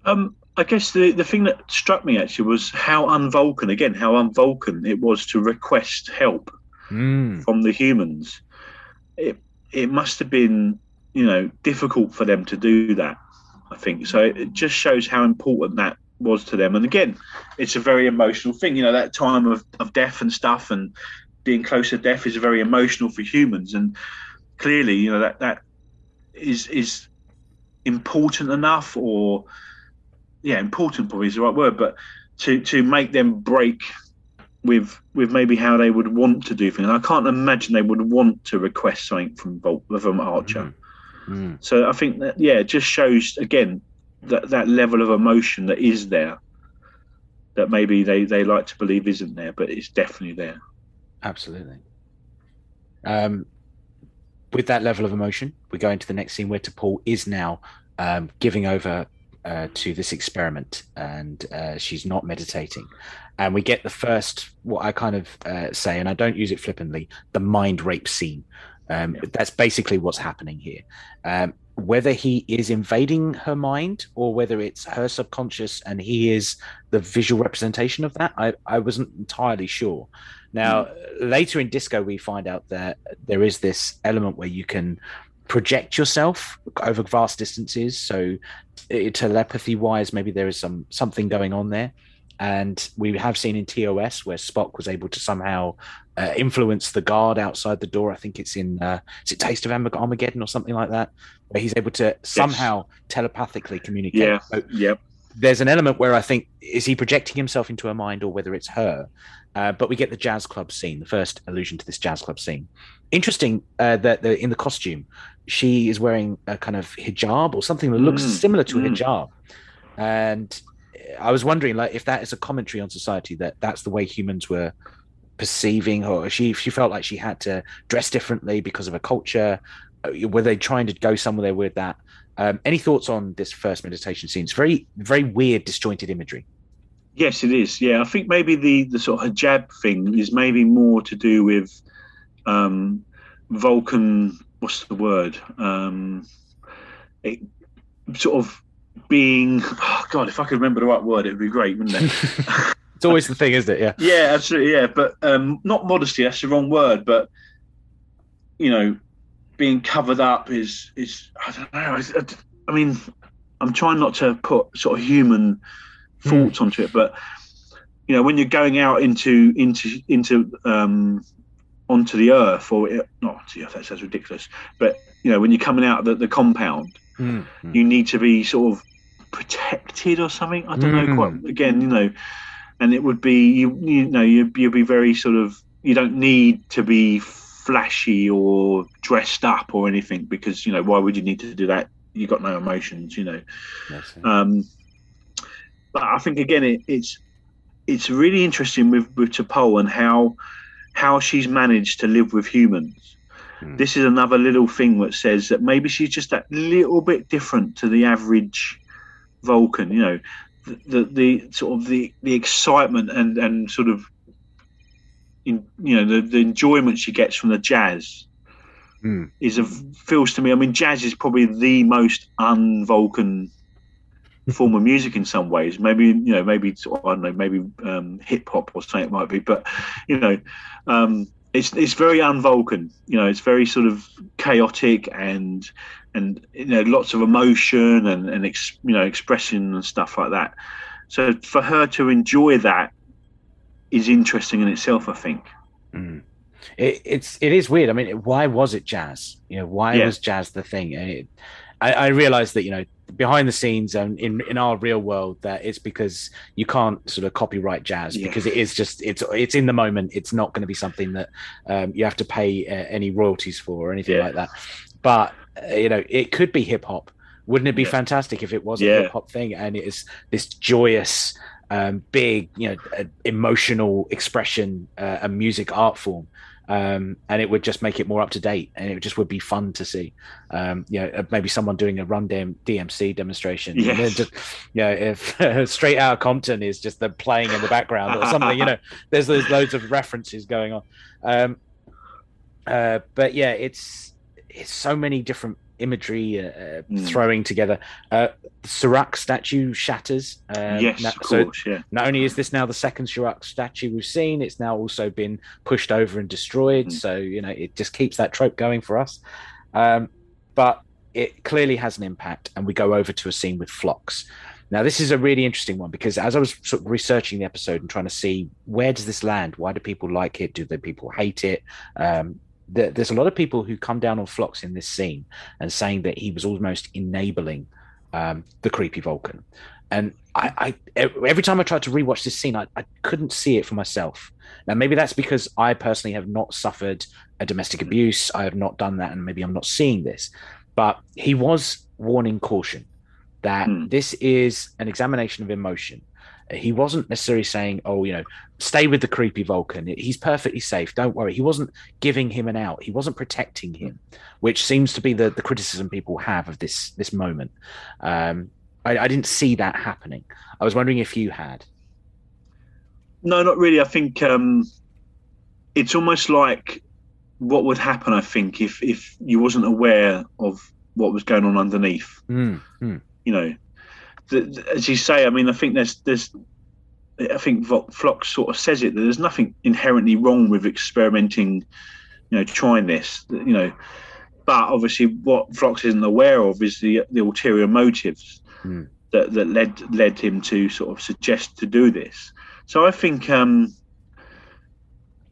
Um, I guess the, the thing that struck me actually was how unvulcan again, how unvulcan it was to request help mm. from the humans. It it must have been you know difficult for them to do that. I think so. It just shows how important that was to them. And again, it's a very emotional thing. You know that time of, of death and stuff, and being close to death is very emotional for humans. And clearly, you know that that is is important enough, or yeah, important probably is the right word, but to to make them break with with maybe how they would want to do things. I can't imagine they would want to request something from Bolt from Archer. Mm. Mm. So I think that yeah, it just shows again that that level of emotion that is there that maybe they they like to believe isn't there, but it's definitely there. Absolutely. Um, with that level of emotion, we go into the next scene where T'Pol is now um, giving over uh, to this experiment, and uh, she's not meditating. And we get the first, what I kind of uh, say, and I don't use it flippantly, the mind rape scene. Um, yeah. That's basically what's happening here. Um, whether he is invading her mind or whether it's her subconscious and he is the visual representation of that, I, I wasn't entirely sure. Now, mm. later in Disco, we find out that there is this element where you can project yourself over vast distances. So, telepathy wise, maybe there is some something going on there. And we have seen in TOS where Spock was able to somehow uh, influence the guard outside the door. I think it's in uh, is it Taste of Armageddon or something like that, where he's able to somehow yes. telepathically communicate. Yeah. So, yep. There's an element where I think is he projecting himself into her mind or whether it's her. Uh, but we get the jazz club scene, the first allusion to this jazz club scene. Interesting uh, that the, in the costume, she is wearing a kind of hijab or something that looks mm, similar to mm. a hijab. And I was wondering, like, if that is a commentary on society that that's the way humans were perceiving, or she she felt like she had to dress differently because of a culture. Uh, were they trying to go somewhere with that? Um, any thoughts on this first meditation scene? It's very very weird, disjointed imagery. Yes, it is. Yeah, I think maybe the the sort of hijab thing is maybe more to do with um, Vulcan. What's the word? Um, it, sort of being. Oh God, if I could remember the right word, it would be great, wouldn't it? it's always the thing, isn't it? Yeah. Yeah, absolutely. Yeah, but um, not modesty. That's the wrong word. But you know, being covered up is is I don't know. I, I mean, I'm trying not to put sort of human thoughts onto it, but you know, when you're going out into into into um, onto the earth, or not the earth, that sounds ridiculous, but you know, when you're coming out of the, the compound, Mm. you need to be sort of protected or something. I don't know Mm. quite. Again, you know, and it would be you you know you you'd be very sort of you don't need to be flashy or dressed up or anything because you know why would you need to do that? You got no emotions, you know. Um, but I think again, it, it's it's really interesting with with T'Pol and how how she's managed to live with humans. Hmm. This is another little thing that says that maybe she's just that little bit different to the average Vulcan. You know, the the, the sort of the the excitement and and sort of in you know the, the enjoyment she gets from the jazz Hmm. is a feels to me. I mean, jazz is probably the most un-Vulcan form of music in some ways. Maybe you know, maybe I don't know, maybe um, hip hop or something it might be. But you know, um, it's it's very un-Vulcan. You know, it's very sort of chaotic and and you know, lots of emotion and and ex, you know, expression and stuff like that. So for her to enjoy that is interesting in itself. I think. Mm. It, it's it is weird. I mean, why was it jazz? You know, why Yeah. was jazz the thing? And it, I, I realized that you know behind the scenes and in in our real world that it's because you can't sort of copyright jazz Yeah. because it is just it's it's in the moment. It's not going to be something that um, you have to pay uh, any royalties for or anything Yeah. like that. But uh, you know, it could be hip hop. Wouldn't it be fantastic if it was a hip hop thing and it is this joyous, um, big, you know, uh, emotional expression, uh, a music art form? um, and it would just make it more up to date, and it just would be fun to see. Um, you know, uh, maybe someone doing a Run DM, DMC demonstration. and Yes. just you know, if Straight Out of Compton is just the playing in the background or something. You know, there's there's loads of references going on. Um, uh, but yeah, it's it's so many different imagery uh, Mm. throwing together. Uh, Surak statue shatters. Um, yes, na- of so course. Yeah. not only is this now the second Surak statue we've seen, it's now also been pushed over and destroyed. Mhm. So, you know, it just keeps that trope going for us. Um, but it clearly has an impact. And we go over to a scene with Phlox. Now, this is a really interesting one because as I was sort of researching the episode and trying to see where does this land? Why do people like it? Do the people hate it? Um, there- there's a lot of people who come down on Phlox in this scene and saying that he was almost enabling um, the creepy Vulcan. And I, I every time I tried to rewatch this scene, I, I couldn't see it for myself. Now maybe that's because I personally have not suffered a domestic abuse. I have not done that, and maybe I'm not seeing this. But he was warning caution that Hmm. this is an examination of emotion. He wasn't necessarily saying, "Oh, you know, stay with the creepy Vulcan. He's perfectly safe. Don't worry." He wasn't giving him an out. He wasn't protecting him, which seems to be the, the criticism people have of this this moment. Um, I, I didn't see that happening. I was wondering if you had. No, not really. I think um, it's almost like what would happen. I think if if you wasn't aware of what was going on underneath. Mm, mm, You know, the, the- as you say. I mean, I think there's there's. I think Phlox sort of says it that there's nothing inherently wrong with experimenting, you know, trying this, you know, but obviously what Phlox isn't aware of is the the ulterior motives Hmm. that that led led him to sort of suggest to do this. So I think um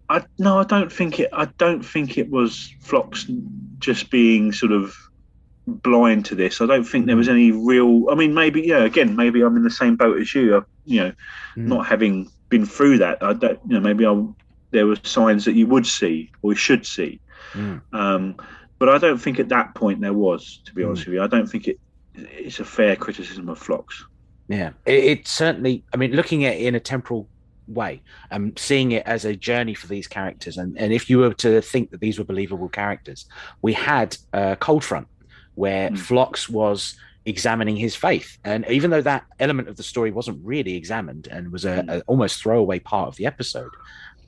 I no, I don't think it I don't think it was Phlox just being sort of blind to this. I don't think there was any real I mean maybe yeah, again, maybe I'm in the same boat as you, uh, you know, mm. not having been through that. I don't you know, maybe I there were signs that you would see or should see. Mm. Um, but I don't think at that point there was, to be Mm. honest with you. I don't think it it's a fair criticism of Phlox. Yeah, it, it certainly. I mean, looking at it in a temporal way, um, seeing it as a journey for these characters, and and if you were to think that these were believable characters, we had uh, Cold Front, where Mm. Phlox was examining his faith, and even though that element of the story wasn't really examined and was a, Mm. a almost throwaway part of the episode,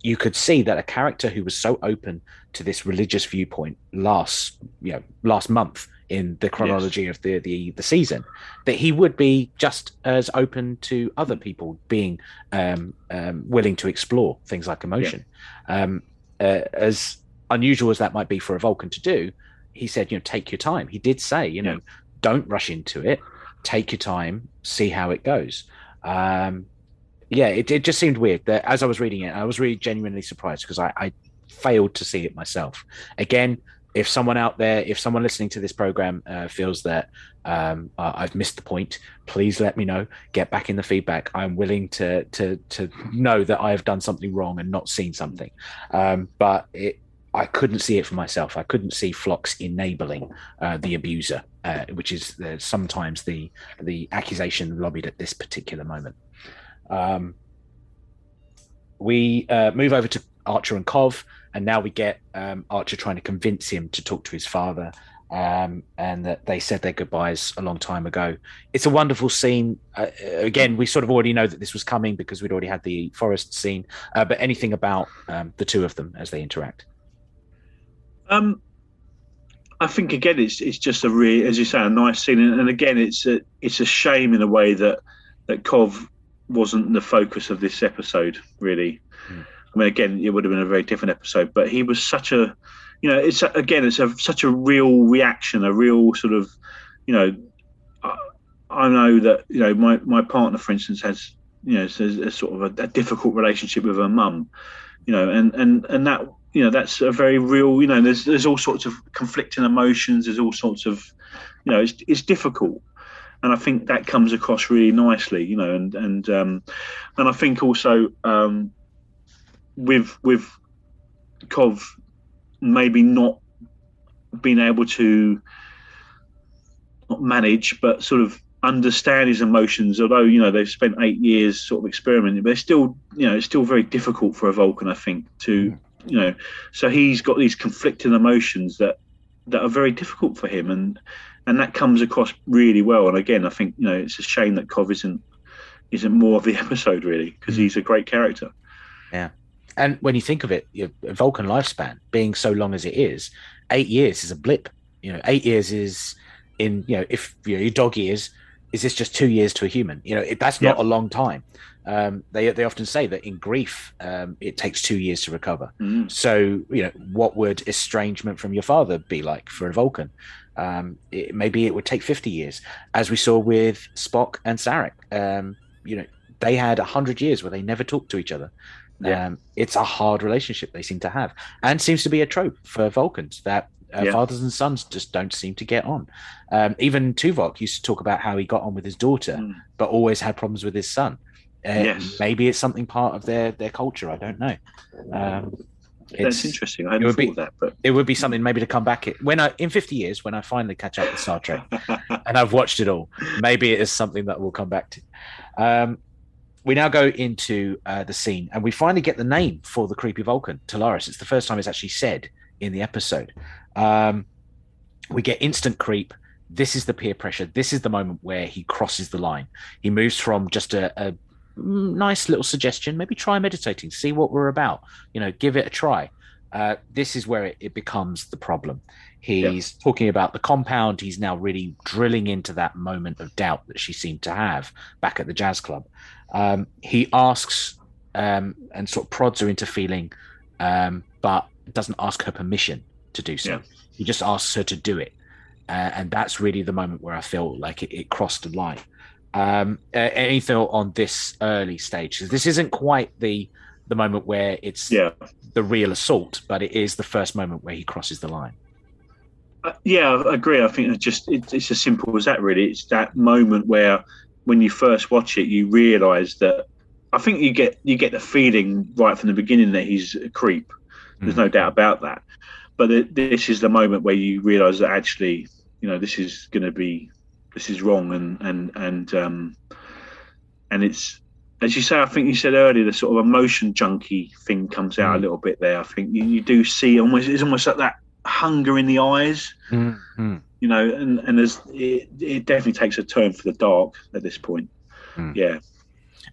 you could see that a character who was so open to this religious viewpoint last, you know, last month in the chronology of the, the the season, that he would be just as open to other people being um, um, willing to explore things like emotion. Um, uh, as unusual as that might be for a Vulcan to do, he said, you know, take your time. He did say, you know, don't rush into it. take your time, see how it goes. Um, yeah, it, it just seemed weird that as I was reading it, I was really genuinely surprised because I, I failed to see it myself. Again, if someone out there, if someone listening to this program uh, feels that um, uh, I've missed the point, please let me know. Get back in the feedback. I'm willing to to to know that I have done something wrong and not seen something. Um, but it, I couldn't see it for myself. I couldn't see Phlox enabling uh, the abuser, uh, which is sometimes the the accusation lobbied at this particular moment. Um, we uh, move over to Archer and Kov, and now we get um, Archer trying to convince him to talk to his father, um, and that they said their goodbyes a long time ago. It's a wonderful scene. Uh, again, we sort of already know that this was coming because we'd already had the Forrest scene. Uh, but anything about um, the two of them as they interact? Um, I think again, it's it's just a really, as you say, a nice scene, and, and again, it's a it's a shame in a way that that Kov wasn't the focus of this episode. Really, mm. I mean, again, it would have been a very different episode, but he was such a, you know, it's again, it's a, such a real reaction, a real sort of, you know, I, I know that you know my my partner, for instance, has you know, a, a sort of a, a difficult relationship with her mum, you know, and and and that you know that's a very real, you know, there's there's all sorts of conflicting emotions, there's all sorts of, you know, it's it's difficult and I think that comes across really nicely, you know, and and um, and I think also um, with with Kov maybe not being able to not manage, but sort of understand his emotions. Although you know they've spent eight years sort of experimenting, but it's still you know it's still very difficult for a Vulcan, I think, to you know. So he's got these conflicting emotions that that are very difficult for him, and and that comes across really well. And again, I think you know it's a shame that Kov isn't isn't more of the episode really because mm. he's a great character. Yeah, and when you think of it, your Vulcan lifespan being so long as it is, eight years is a blip. You know, eight years is in you know if you know, your dog years is this just two years to a human? You know, it, that's not yeah. a long time. Um, they they often say that in grief, um, it takes two years to recover. Mm. So you know, what would estrangement from your father be like for a Vulcan? Um, it, maybe it would take 50 years, as we saw with Spock and Sarek. Um, you know, they had 100 years where they never talked to each other. Yeah. Um, it's a hard relationship they seem to have, and seems to be a trope for Vulcans that uh, yeah. fathers and sons just don't seem to get on. Um, even Tuvok used to talk about how he got on with his daughter, mm. but always had problems with his son. Uh, yes. Maybe it's something part of their their culture. I don't know. Um, that's interesting. I hadn't thought be, that, but it would be something maybe to come back when I in fifty years when I finally catch up with Star Trek and I've watched it all. Maybe it is something that we'll come back to. Um, we now go into uh, the scene and we finally get the name for the creepy Vulcan, Tolaris. It's the first time it's actually said in the episode. Um, we get instant creep. This is the peer pressure. This is the moment where he crosses the line. He moves from just a, a nice little suggestion. Maybe try meditating, see what we're about. You know, give it a try. Uh, this is where it, it, becomes the problem. He's yeah. talking about the compound. He's now really drilling into that moment of doubt that she seemed to have back at the jazz club. Um, he asks um, and sort of prods her into feeling, um, but doesn't ask her permission to do so. Yeah. He just asks her to do it. Uh, and that's really the moment where I feel like it, it crossed the line um, anything on this early stage? This isn't quite the the moment where it's yeah. the real assault, but it is the first moment where he crosses the line. Uh, yeah, I agree. I think it's just it, it's as simple as that. Really, it's that moment where when you first watch it, you realise that. I think you get you get the feeling right from the beginning that he's a creep. There's mm. no doubt about that. But it, this is the moment where you realise that actually, you know, this is going to be this is wrong and and and um, and it's as you say. I think you said earlier the sort of emotion junkie thing comes out mm. a little bit there. I think you, you do see almost it's almost like that hunger in the eyes. Mm-hmm. You know, and and there's it, it definitely takes a turn for the dark at this point. Mm. Yeah.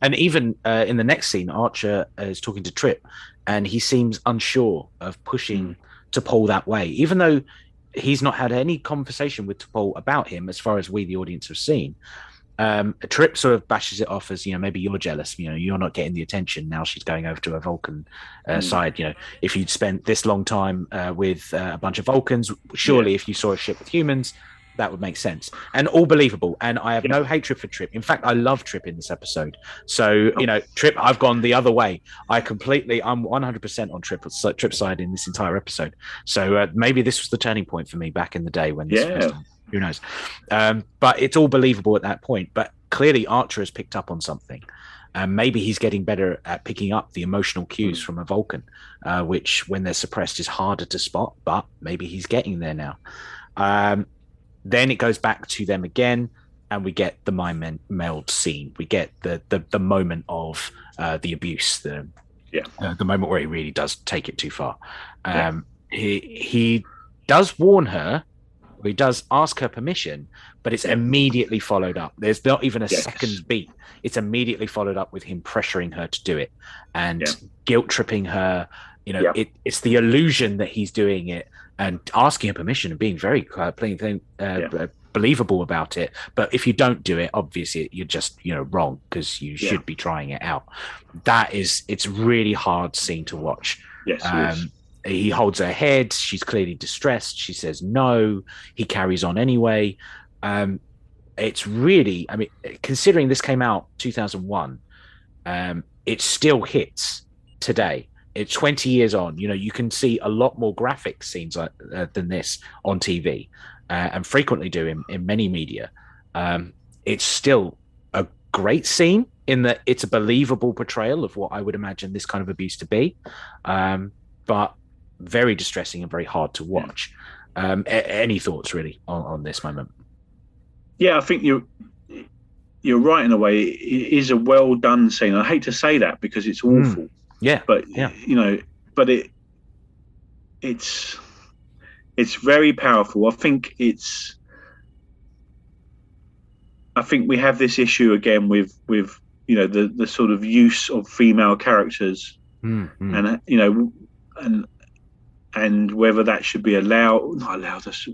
And even uh, in the next scene, Archer is talking to Trip, and he seems unsure of pushing mm. T'Pol that way, even though he's not had any conversation with T'Pol about him as far as we, the audience, have seen. Um, a trip sort of bashes it off as you know maybe you're jealous you know you're not getting the attention now she's going over to a vulcan uh, mm. side you know if you'd spent this long time uh, with uh, a bunch of vulcans surely yeah. if you saw a ship with humans that would make sense and all believable. And I have no hatred for Trip. In fact, I love Trip in this episode. So you know, Trip, I've gone the other way. I completely, I'm 100 percent on Trip Trip side in this entire episode. So uh, maybe this was the turning point for me back in the day when this Yeah. who knows? Um, but it's all believable at that point. But clearly, Archer has picked up on something. And maybe he's getting better at picking up the emotional cues from a Vulcan, uh, which, when they're suppressed, is harder to spot. But maybe he's getting there now. Um, then it goes back to them again, and we get the mind men- meld scene. We get the the, the moment of uh, the abuse, the Yeah. uh, the moment where he really does take it too far. Yeah. Um, He he does warn her, or he does ask her permission, but it's immediately followed up. There's not even a Yes. second's beat. It's immediately followed up with him pressuring her to do it and Yeah. guilt tripping her. You know, Yeah. it, it's the illusion that he's doing it and asking her permission and being very uh, plain, plain, uh, Yeah. believable about it. But if you don't do it, obviously you're just you know wrong because you Yeah. should be trying it out. That is, it's really hard scene to watch. Yes. Um, he holds her head. She's clearly distressed. She says no. He carries on anyway. Um, it's really, I mean, considering this came out 2001, um, it still hits today. It's 20 years on. You know, you can see a lot more graphic scenes like, uh, than this on TV, uh, and frequently do in, in many media. Um, it's still a great scene in that it's a believable portrayal of what I would imagine this kind of abuse to be, um, but very distressing and very hard to watch. Um, a- any thoughts really on, on this moment? yeah, I think you're you're right in a way. It is a well done scene. I hate to say that because it's Mm. Yeah, but Yeah. you know, but it it's it's very powerful. I think it's I think we have this issue again with with you know the the sort of use of female characters Mm, mm. and uh, you know and and whether that should be allowed not allowed us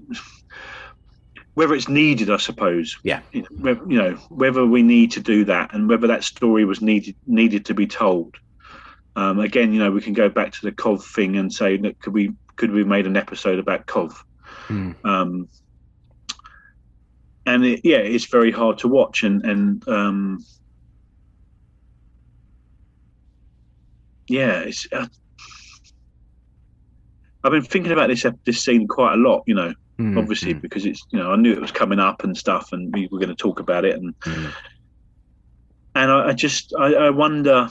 whether it's needed i suppose Yeah. you know, whe- you know whether we need to do that and whether that story was needed needed to be told um, again you know we can go back to the Kov thing and say that could we could we made an episode about Kov Mm. um, and it, yeah it's very hard to watch and and um, yeah it's uh, I've been thinking about this this scene quite a lot, you know, Mm, obviously mm, because it's you know I knew it was coming up and stuff, and we were going to talk about it, and mm. and I, I just I, I wonder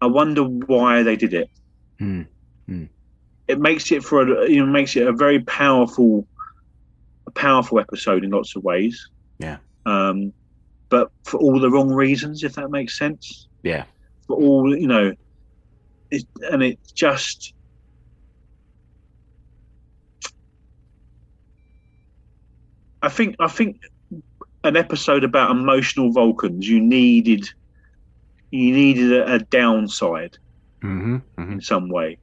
I wonder why they did it. Mm, It makes it for a, you know makes it a very powerful a powerful episode in lots of ways. Yeah. Um, but for all the wrong reasons, if that makes sense. Yeah. For all you know, it, and it just I think I think an episode about emotional Vulcans you needed you needed a, a downside Mhm, mhm. in some way,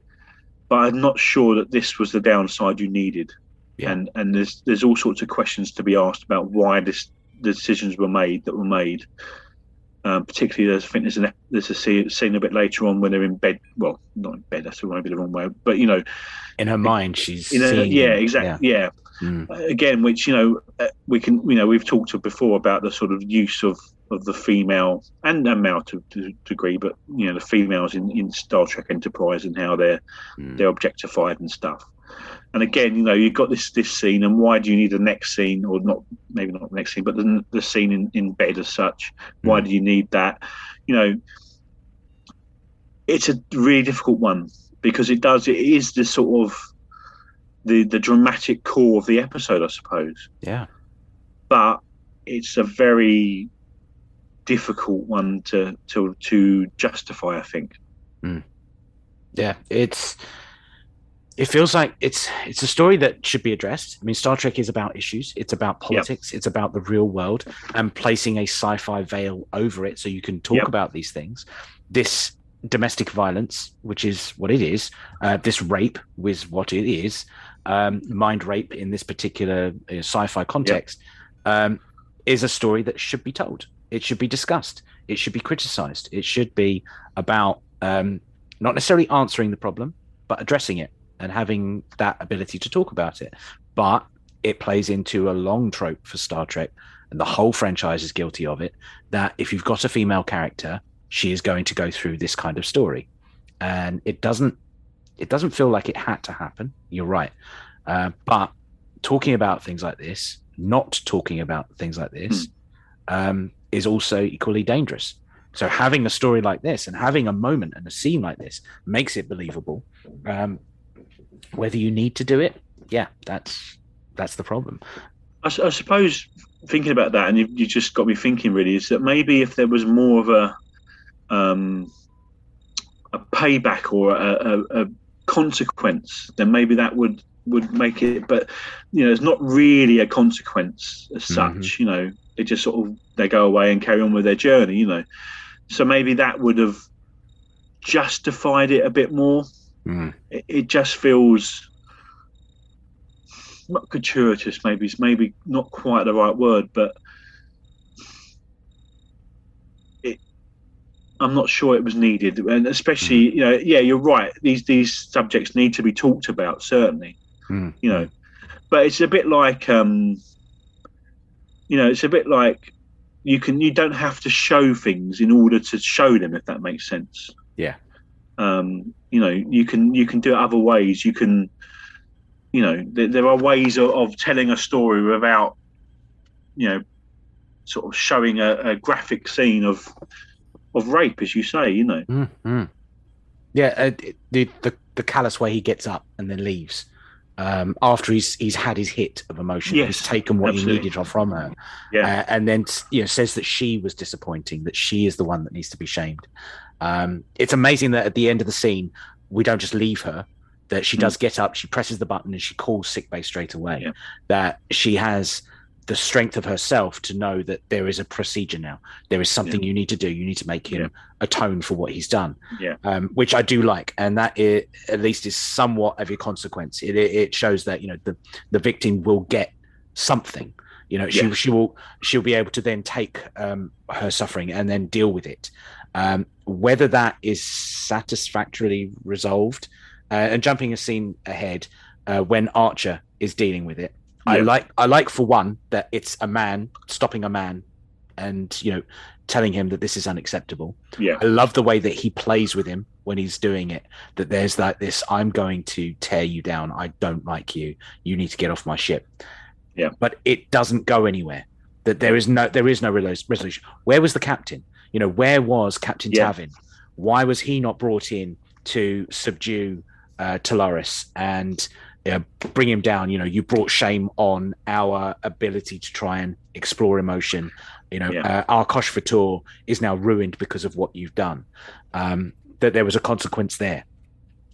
but I'm not sure that this was the downside you needed. Yeah. And and there's there's all sorts of questions to be asked about why this the decisions were made that were made. Um, particularly, there's I think there's an there's a scene, scene a bit later on when they're in bed. Well, not in bed. That's maybe the wrong way. But you know, In her mind, she's in yeah, exactly. Yeah. Mm. Again, which you know, uh, we can you know we've talked to before about the sort of use of of the female and and male to, to a degree, but you know the females in, in Star Trek Enterprise and how they're Mm. they're objectified and stuff. And again, you know, you've got this this scene, and why do you need the next scene, or not? Maybe not the next scene, but the, the scene in, in bed as such. Why Mm. do you need that? You know, it's a really difficult one because it does. It is the sort of the the dramatic core of the episode, I suppose. Yeah. But it's a very difficult one to to to justify. I think. yeah it's it feels like it's it's a story that should be addressed. I mean star trek is about issues. It's about politics. It's about the real world and placing a sci-fi veil over it so you can talk Yep. about these things. This domestic violence which is what it is uh, this rape was what it is um, mind rape in this particular uh, sci-fi context um, is a story that should be told it should be discussed it should be criticized it should be about um, not necessarily answering the problem, but addressing it and having that ability to talk about it. But it plays into a long trope for Star Trek, and the whole franchise is guilty of it. That if you've got a female character, she is going to go through this kind of story, and it doesn't. It doesn't feel like it had to happen. You're right, uh, but talking about things like this, not talking about things like this, um, is also equally dangerous. So having a story like this and having a moment and a scene like this makes it believable. Um, whether you need to do it, yeah, that's that's the problem. I suppose thinking about that, and you, you just got me thinking. Really, is that maybe if there was more of a um, a payback or a, a, a consequence, then maybe that would would make it. But you know, it's not really a consequence as such. Mhm. You know, it just sort of they go away and carry on with their journey. You know, so maybe that would have justified it a bit more. Mm. It, it just feels not gratuitous. Maybe it's maybe not quite the right word, but it. I'm not sure it was needed, and especially you know, yeah, you're right. These these subjects need to be talked about certainly, Mm. you know, but it's a bit like um, you know, it's a bit like you can you don't have to show things in order to show them if that makes sense Yeah. um, you know you can you can do it other ways you can you know there, there are ways of, of telling a story without you know sort of showing a, a graphic scene of of rape as you say you know Mm, mm. Yeah, uh, the, the the callous way he gets up and then leaves um, after he's he's had his hit of emotion, Yes, he's taken what absolutely. he needed from her, yeah uh, and then you know says that she was disappointing, that she is the one that needs to be shamed. Um, it's amazing that at the end of the scene, we don't just leave her; that she Mm. does get up, she presses the button, and she calls sickbay straight away. Yeah. That she has the strength of herself to know that there is a procedure now. There is something you need to do. You need to make him Yeah. atone for what he's done. Yeah. Um, which I do like, and that at least is somewhat of a consequence. It, it it shows that you know the the victim will get something. You know, she Yeah. she will she'll be able to then take um, her suffering and then deal with it. Um, whether that is satisfactorily resolved, uh, and jumping a scene ahead, uh, when Archer is dealing with it, I like I like for one that it's a man stopping a man, and you know, telling him that this is unacceptable. yeah I love the way that he plays with him when he's doing it. That there's like this, I'm going to tear you down. I don't like you. You need to get off my ship. Yeah. But it doesn't go anywhere. That there is no there is no resolution. Where was the captain? You know, where was Captain Yeah. Tavin? Why was he not brought in to subdue uh, Tolaris and uh, bring him down? You know, you brought shame on our ability to try and explore emotion. You know, Yeah. uh, Arkosh Fator is now ruined because of what you've done. Um, that there was a consequence there.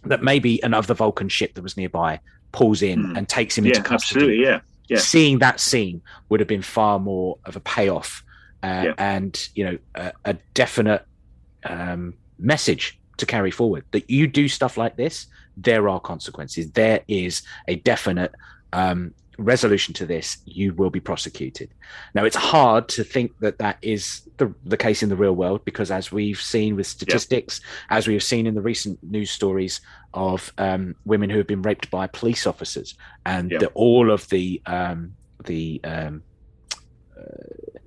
That maybe another Vulcan ship that was nearby pulls in Mm. and takes him into custody. absolutely yeah yeah. Seeing that scene would have been far more of a payoff uh, Yeah. and you know a, a definite um, message to carry forward. That you do stuff like this, there are consequences. There is a definite um, resolution to this. You will be prosecuted. Now, it's hard to think that that is the, the case in the real world because, as we've seen with statistics, as we have seen in the recent news stories of um, women who have been raped by police officers, and Yeah. the, all of the um, the, um, uh,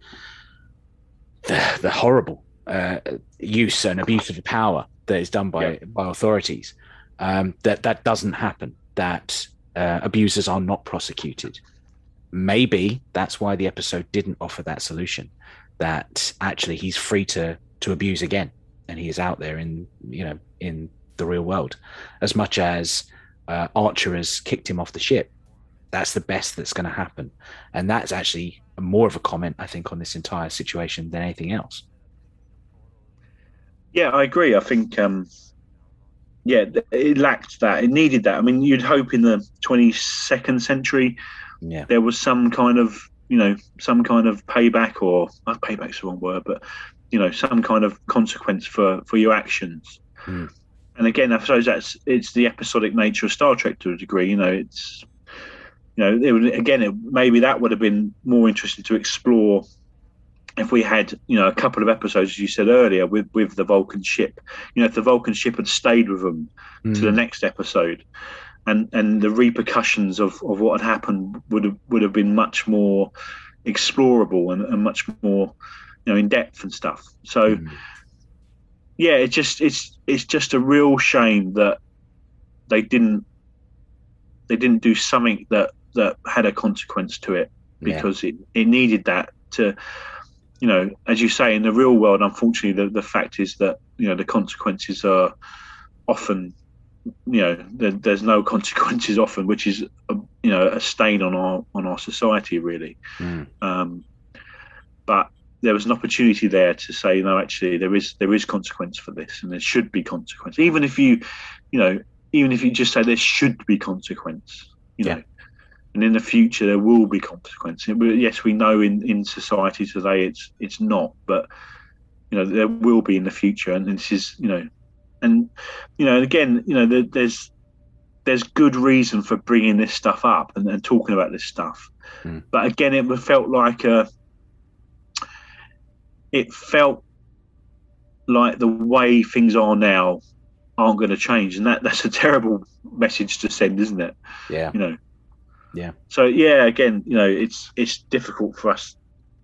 the the horrible uh, use and abuse of power that is done by by authorities, um, that that doesn't happen. That uh, abusers are not prosecuted. Maybe that's why the episode didn't offer that solution. That actually he's free to to abuse again, and he is out there in you know in the real world, as much as uh, Archer has kicked him off the ship. That's the best that's going to happen, and that's actually more of a comment I think on this entire situation than anything else. Yeah, I agree. I think, um, yeah, it lacked that. It needed that. I mean, you'd hope in the 22nd century Yeah, there was some kind of, you know, some kind of payback, or uh, payback's the wrong word, but you know, some kind of consequence for for your actions. Hmm. And again, I suppose that's it's the episodic nature of Star Trek to a degree. You know, it's you know, it would, again, it, maybe that would have been more interesting to explore if we had, you know, a couple of episodes, as you said earlier, with with the Vulcan ship. You know, if the Vulcan ship had stayed with them to the Mm, next episode, and and the repercussions of, of what had happened would have would have been much more explorable and, and much more you know in depth and stuff. So Mm. yeah, it's just it's it's just a real shame that they didn't they didn't do something that that had a consequence to it Yeah. because it, it needed that to you know as you say in the real world unfortunately the, the fact is that you know the consequences are often you know there, there's no consequences often which is a, you know a stain on our on our society really Mm. um, but there was an opportunity there to say no actually there is there is consequence for this and there should be consequence even if you you know even if you just say there should be consequence you know Yeah. And in the future there will be consequences. Yes we know in in society today it's it's not but you know there will be in the future and this is you know and you know and again you know there, there's there's good reason for bringing this stuff up and, and talking about this stuff Mm. but again it felt like a it felt like the way things are now aren't going to change and that that's a terrible message to send isn't it Yeah. you know Yeah. so yeah again you know it's it's difficult for us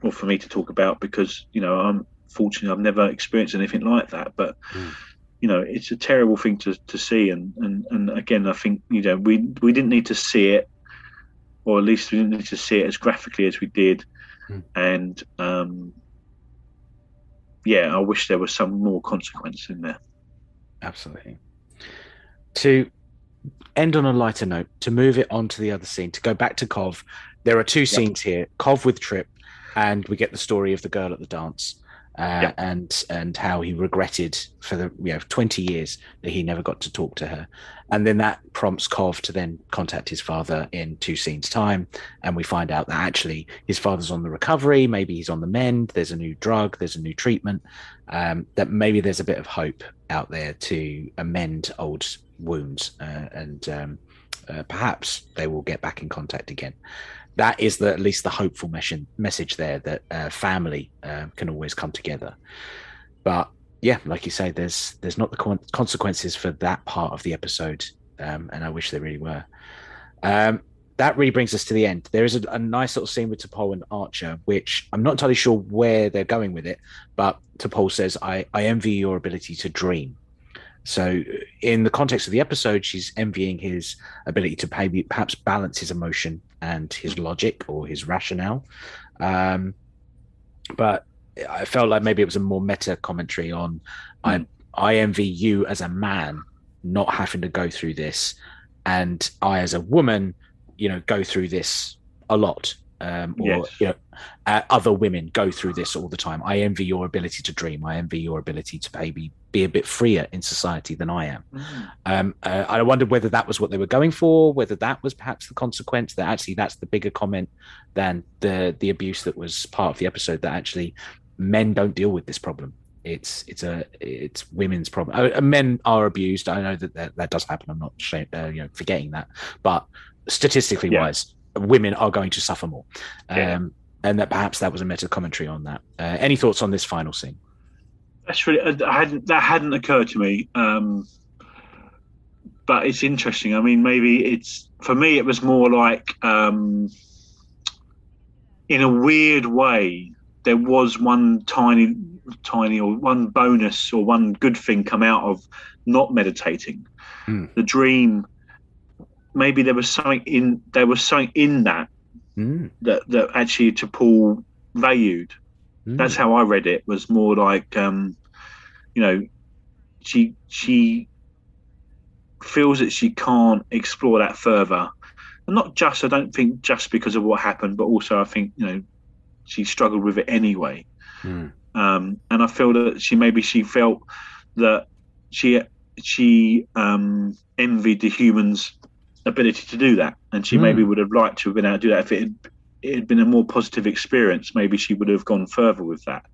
or for me to talk about because you know i'm fortunate i've never experienced anything like that but Mm. you know it's a terrible thing to, to see and, and and again i think you know we we didn't need to see it or at least we didn't need to see it as graphically as we did Mm. and um yeah i wish there was some more consequence in there Absolutely. To end on a lighter note, to move it on to the other scene, to go back to Kov, there are two scenes here Kov with Trip, and we get the story of the girl at the dance. Uh, Yeah. and and how he regretted for the you know 20 years that he never got to talk to her and then that prompts Kov to then contact his father in two scenes time and we find out that actually his father's on the recovery maybe he's on the mend there's a new drug there's a new treatment um, that maybe there's a bit of hope out there to amend old wounds uh, and um, uh, perhaps they will get back in contact again that is the, at least the hopeful mes- message there that uh, family uh, can always come together but yeah like you say there's there's not the con- consequences for that part of the episode um, and i wish there really were um, that really brings us to the end. There is a, a nice little scene with T'Pol and Archer, which I'm not entirely sure where they're going with it, but T'Pol says, I, I envy your ability to dream. So, in the context of the episode, she's envying his ability to maybe perhaps balance his emotion and his logic or his rationale. Um, but I felt like maybe it was a more meta commentary on I I envy you as a man not having to go through this, and I as a woman, you know, go through this a lot. Um, or Yes. you know, uh, other women go through this all the time. I envy your ability to dream. I envy your ability to maybe be a bit freer in society than I am. Um, uh, I wondered whether that was what they were going for, whether that was perhaps the consequence that actually that's the bigger comment than the the abuse that was part of the episode. That actually men don't deal with this problem. It's it's a it's women's problem. Uh, uh, men are abused. I know that that, that does happen. I'm not shame, uh, you know forgetting that, but statistically Yeah. wise, women are going to suffer more. Um, And that perhaps that was a meta commentary on that. Uh, any thoughts on this final scene? That's really I hadn't that hadn't occurred to me. Um, but it's interesting. I mean, maybe it's for me. It was more like, um, in a weird way, there was one tiny, tiny or one bonus or one good thing come out of not meditating. Hmm. The dream. Maybe there was something in there was something in that Mm, that that actually T'Pol valued. Mm, that's how I read it. Was more like, um, you know, she she feels that she can't explore that further, and not just I don't think just because of what happened, but also I think you know she struggled with it anyway, mm, um, and I feel that she maybe she felt that she she um, envied the humans' ability to do that, and she Hmm. maybe would have liked to have been able to do that if it had, it had been a more positive experience. Maybe she would have gone further with that.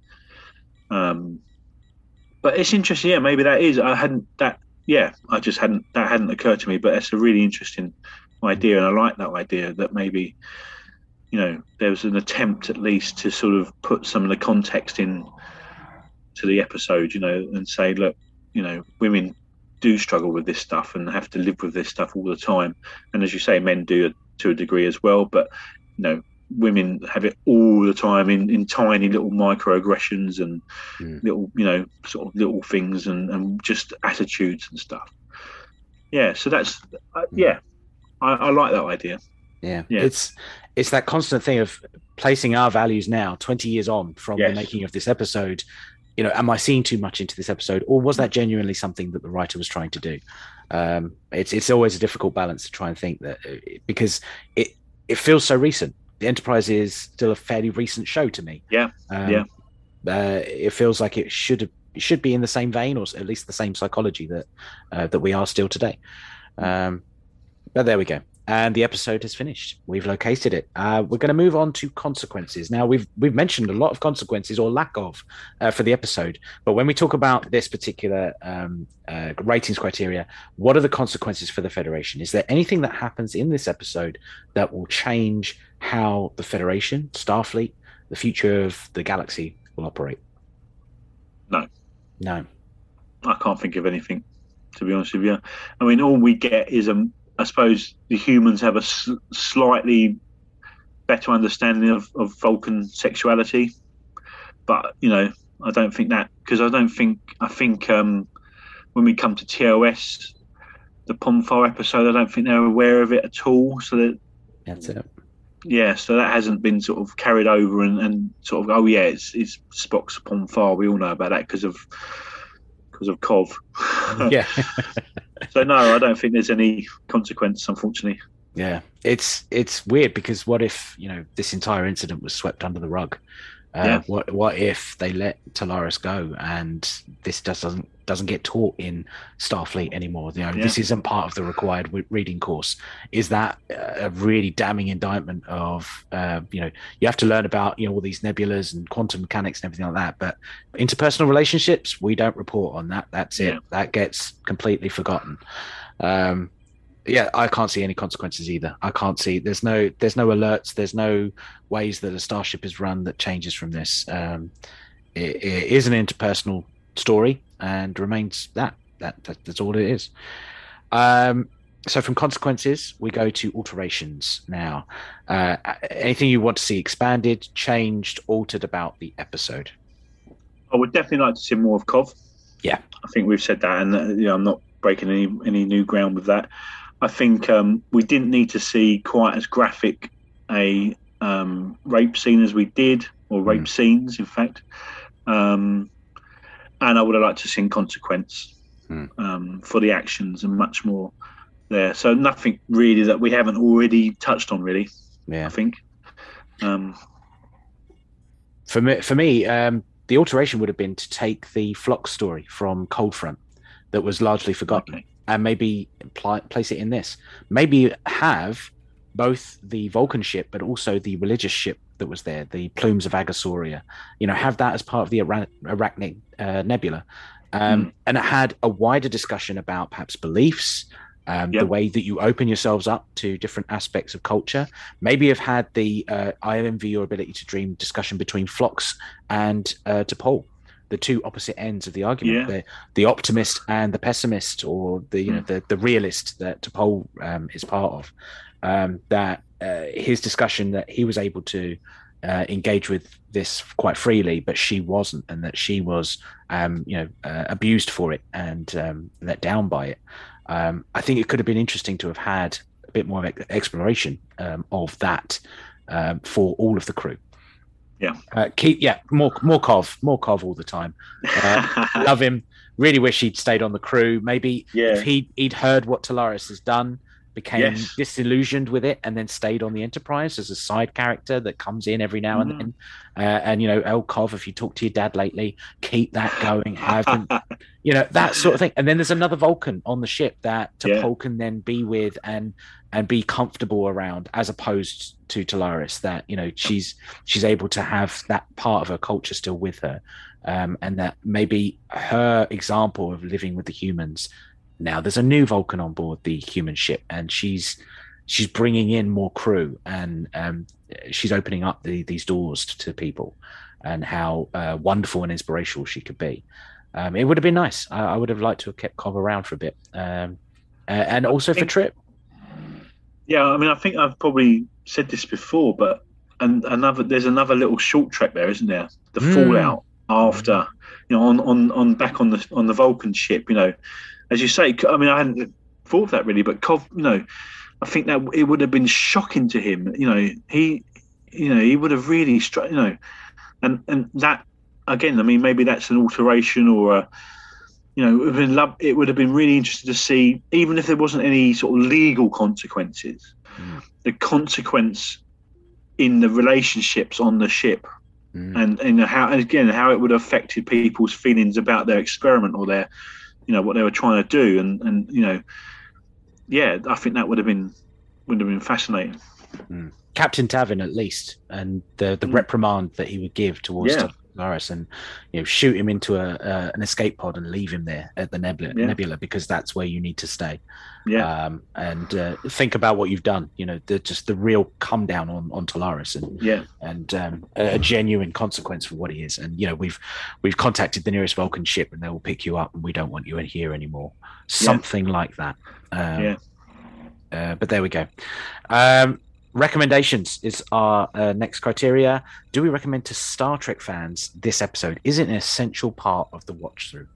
Um, but it's interesting. Yeah, maybe that is. I hadn't that. Yeah, I just hadn't that hadn't occurred to me. But it's a really interesting idea, and I like that idea that maybe you know there was an attempt at least to sort of put some of the context in to the episode, you know, and say, look, you know, women do struggle with this stuff and have to live with this stuff all the time. And as you say, men do to a degree as well. But you know, women have it all the time in, in tiny little microaggressions and mm. little, you know, sort of little things and, and just attitudes and stuff. Yeah, so that's uh, hmm. yeah, I, I like that idea. Yeah. yeah. It's it's that constant thing of placing our values now, 20 years on from yes. the making of this episode. You know, am I seeing too much into this episode, or was that genuinely something that the writer was trying to do? Um, it's it's always a difficult balance to try and think that uh, because it it feels so recent. The Enterprise is still a fairly recent show to me. Yeah, um, yeah. Uh, it feels like it should have it should be in the same vein, or at least the same psychology that uh, that we are still today. Um, but there we go and the episode has finished. We've located it. Uh, we're going to move on to consequences. Now we've we've mentioned a lot of consequences or lack of uh, for the episode, but when we talk about this particular um, uh, ratings criteria, what are the consequences for the Federation? Is there anything that happens in this episode that will change how the Federation, Starfleet, the future of the galaxy will operate? No, no, I can't think of anything. To be honest with you, I mean, all we get is a I suppose the humans have a slightly better understanding of, of Vulcan sexuality, but you know, I don't think that because I don't think I think um, when we come to TOS, the Pon farr episode, I don't think they're aware of it at all. So that that's it. Yeah, so that hasn't been sort of carried over and, and sort of oh yeah, it's it's Spock's Pon farr. We all know about that because of because of Kov. yeah. so no, I don't think there's any consequence, unfortunately. Yeah, it's it's weird because what if you know this entire incident was swept under the rug? Uh, yeah. What what if they let Tolaris go and this just doesn't doesn't get taught in Starfleet anymore? You know, yeah. this isn't part of the required w- reading course. Is that a really damning indictment of uh, you know you have to learn about you know all these nebulas and quantum mechanics and everything like that, but interpersonal relationships we don't report on that. That's it. Yeah. That gets completely forgotten. Um, yeah, I can't see any consequences either. I can't see there's no there's no alerts, there's no ways that a starship is run that changes from this. Um, it, it is an interpersonal story and remains that. That, that that's all it is. Um, so from consequences, we go to alterations now. Uh, anything you want to see expanded, changed, altered about the episode? I would definitely like to see more of Kov. Yeah, I think we've said that, and uh, you know, I'm not breaking any any new ground with that. I think um, we didn't need to see quite as graphic a um, rape scene as we did, or rape mm. scenes, in fact. Um, and I would have liked to see consequence mm. for the actions and much more there. So nothing really that we haven't already touched on, really. Yeah, I think. Um, for me, for me, um, the alteration would have been to take the Phlox story from Cold Front that was largely forgotten. Okay and maybe pl- place it in this. Maybe have both the Vulcan ship, but also the religious ship that was there, the plumes of Agosoria. You know, have that as part of the Ara- Arachnid uh, Nebula, um, mm. and it had a wider discussion about perhaps beliefs. Um, yep. The way that you open yourselves up to different aspects of culture. Maybe have had the uh, I envy your ability to dream discussion between Phlox and uh, T'Pol the two opposite ends of the argument yeah. the, the optimist and the pessimist or the you know hmm. the, the realist that T'Pol um, is part of um, that uh, his discussion that he was able to uh, engage with this quite freely but she wasn't and that she was um, you know uh, abused for it and um, let down by it um, I think it could have been interesting to have had a bit more exploration um, of that for all of the crew yeah. Uh, keep yeah more more Kov more Kov all the time. Uh, love him. Really wish he'd stayed on the crew. Maybe yeah. if he he'd heard what Tolaris has done, became yes. disillusioned with it, and then stayed on the Enterprise as a side character that comes in every now and mm. then. Uh, and you know, El Kov, if you talk to your dad lately, keep that going. Have him, you know that sort of thing. And then there's another Vulcan on the ship that T'Pol yeah. can then be with and and be comfortable around, as opposed to Tolaris. That you know she's she's able to have that part of her culture still with her, um, and that maybe her example of living with the humans. Now there's a new Vulcan on board the human ship, and she's she's bringing in more crew, and um, she's opening up the, these doors to, people, and how uh, wonderful and inspirational she could be. Um, it would have been nice. I, I, would have liked to have kept Kov around for a bit, um, uh, and also think, for Trip. Yeah, I mean, I think I've probably said this before, but and another there's another little short track there, isn't there? The mm. fallout after, you know, on, on on back on the on the Vulcan ship. You know, as you say, I mean, I hadn't thought of that really, but Kov, you know, I think that it would have been shocking to him. You know, he, you know, he would have really struck. You know, and and that again, I mean, maybe that's an alteration or a, you know, it would, been, it would have been really interesting to see, even if there wasn't any sort of legal consequences, mm. the consequence in the relationships on the ship, mm. and and how and again how it would have affected people's feelings about their experiment or their, you know, what they were trying to do, and and you know, yeah, I think that would have been would have been fascinating. Mm. Captain Tavin, at least, and the the mm. reprimand that he would give towards yeah. Norris and you know shoot him into a, a, an escape pod and leave him there at the nebula, yeah. nebula because that's where you need to stay. Yeah. Um, and uh, think about what you've done. You know, the, just the real come down on on Tolaris and yeah, and um, a, a, genuine consequence for what he is. And you know, we've we've contacted the nearest Vulcan ship and they will pick you up and we don't want you in here anymore. Something yeah. like that. Um, yeah. Uh, but there we go. Um, recommendations is our uh, next criteria. Do we recommend to Star Trek fans this episode? Is it an essential part of the watch through?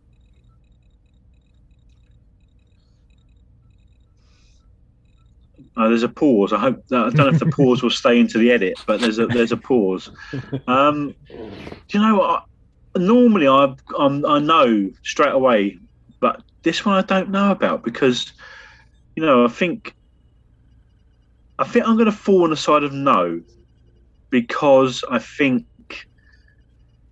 Uh, there's a pause. I hope I don't know if the pause will stay into the edit, but there's a there's a pause. Um, do you know what? Normally, I I'm, I know straight away, but this one I don't know about because you know I think I think I'm going to fall on the side of no because I think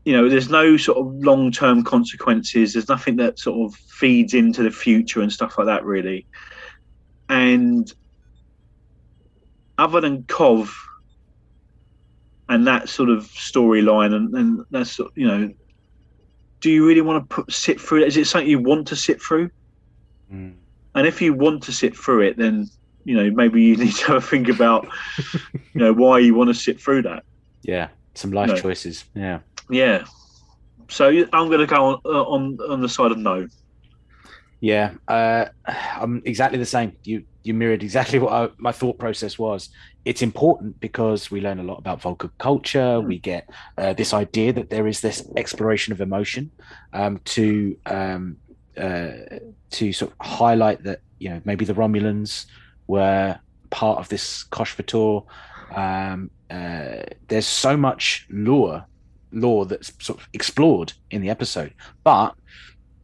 you know there's no sort of long term consequences. There's nothing that sort of feeds into the future and stuff like that really. And other than Kov and that sort of storyline and, and that's you know do you really want to put, sit through it? Is it something you want to sit through? Mm. And if you want to sit through it, then you know maybe you need to have a think about you know why you want to sit through that. Yeah some life you know, choices yeah. Yeah. So i'm going to go on uh, on on the side of no. Yeah uh, i'm exactly the same. You you mirrored exactly what I, my thought process was. It's important because we learn a lot about Vulcan culture. We get uh, this idea that there is this exploration of emotion um, to um, uh, to sort of highlight that you know maybe the Romulans were part of this Kosh Vator. Um, uh, there's so much lore, lore that's sort of explored in the episode, but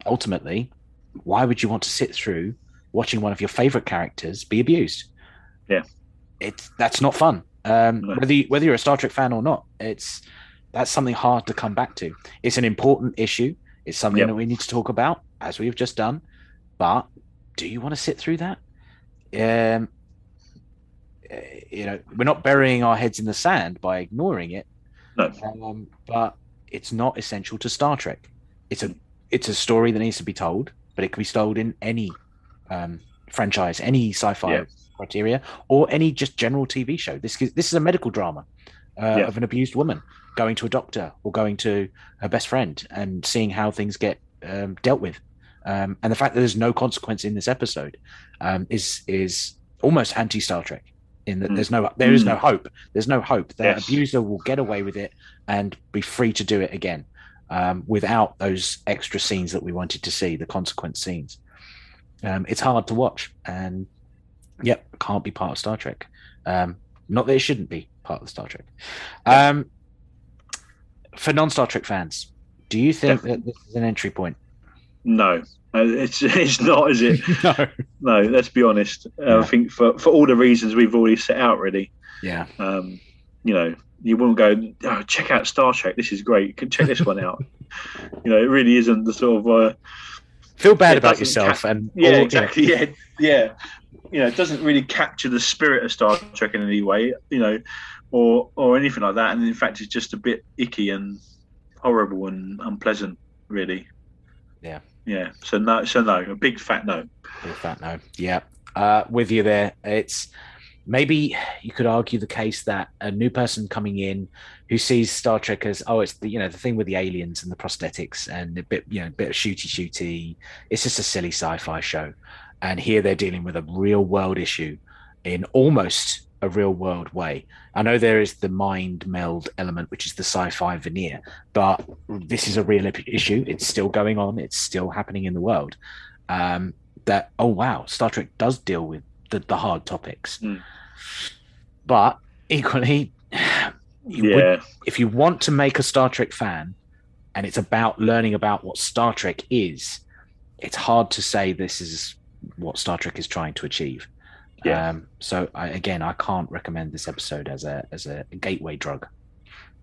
ultimately, why would you want to sit through watching one of your favorite characters be abused? Yeah, it's that's not fun. Um, no. Whether you, whether you're a Star Trek fan or not, it's that's something hard to come back to. It's an important issue. It's something yep. that we need to talk about, as we've just done. But do you want to sit through that? Um, eh, you know, we're not burying our heads in the sand by ignoring it. No. Um, but it's not essential to Star Trek. It's a it's a story that needs to be told, but it can be told in any um, franchise, any sci-fi yeah. criteria, or any just general TV show. This is, this is a medical drama uh, yeah. of an abused woman going to a doctor or going to her best friend and seeing how things get um, dealt with. Um, and the fact that there's no consequence in this episode um, is is almost anti Star Trek. In that mm. there's no there is no mm. hope. There's no hope. The yes. abuser will get away with it and be free to do it again um, without those extra scenes that we wanted to see, the consequence scenes. Um, it's hard to watch, and yep, can't be part of Star Trek. Um, not that it shouldn't be part of the Star Trek. Um, for non Star Trek fans, do you think that this is an entry point? No, uh, it's it's not, is it? no, no. Let's be honest. Yeah. I think for for all the reasons we've already set out, really. Yeah. Um, you know, you wouldn't go oh, check out Star Trek. This is great. You can check this one out. you know, it really isn't the sort of uh, feel bad about yourself and yeah, all, exactly. Yeah, yeah. You know, it doesn't really capture the spirit of Star Trek in any way. You know, or or anything like that. And in fact, it's just a bit icky and horrible and unpleasant, really. Yeah. Yeah. So no. So no. A big fat no. Big fat no. Yeah. Uh, with you there. It's maybe you could argue the case that a new person coming in who sees Star Trek as oh it's the you know the thing with the aliens and the prosthetics and a bit you know a bit of shooty shooty it's just a silly sci-fi show and here they're dealing with a real world issue in almost a real world way. I know there is the mind meld element, which is the sci-fi veneer, but this is a real issue. It's still going on. It's still happening in the world. Um, that oh wow, Star Trek does deal with the, the hard topics, Mm. but equally, you Yeah. would, if you want to make a Star Trek fan, and it's about learning about what Star Trek is, it's hard to say this is what Star Trek is trying to achieve. Yeah. Um, so I, again, I can't recommend this episode as a as a gateway drug.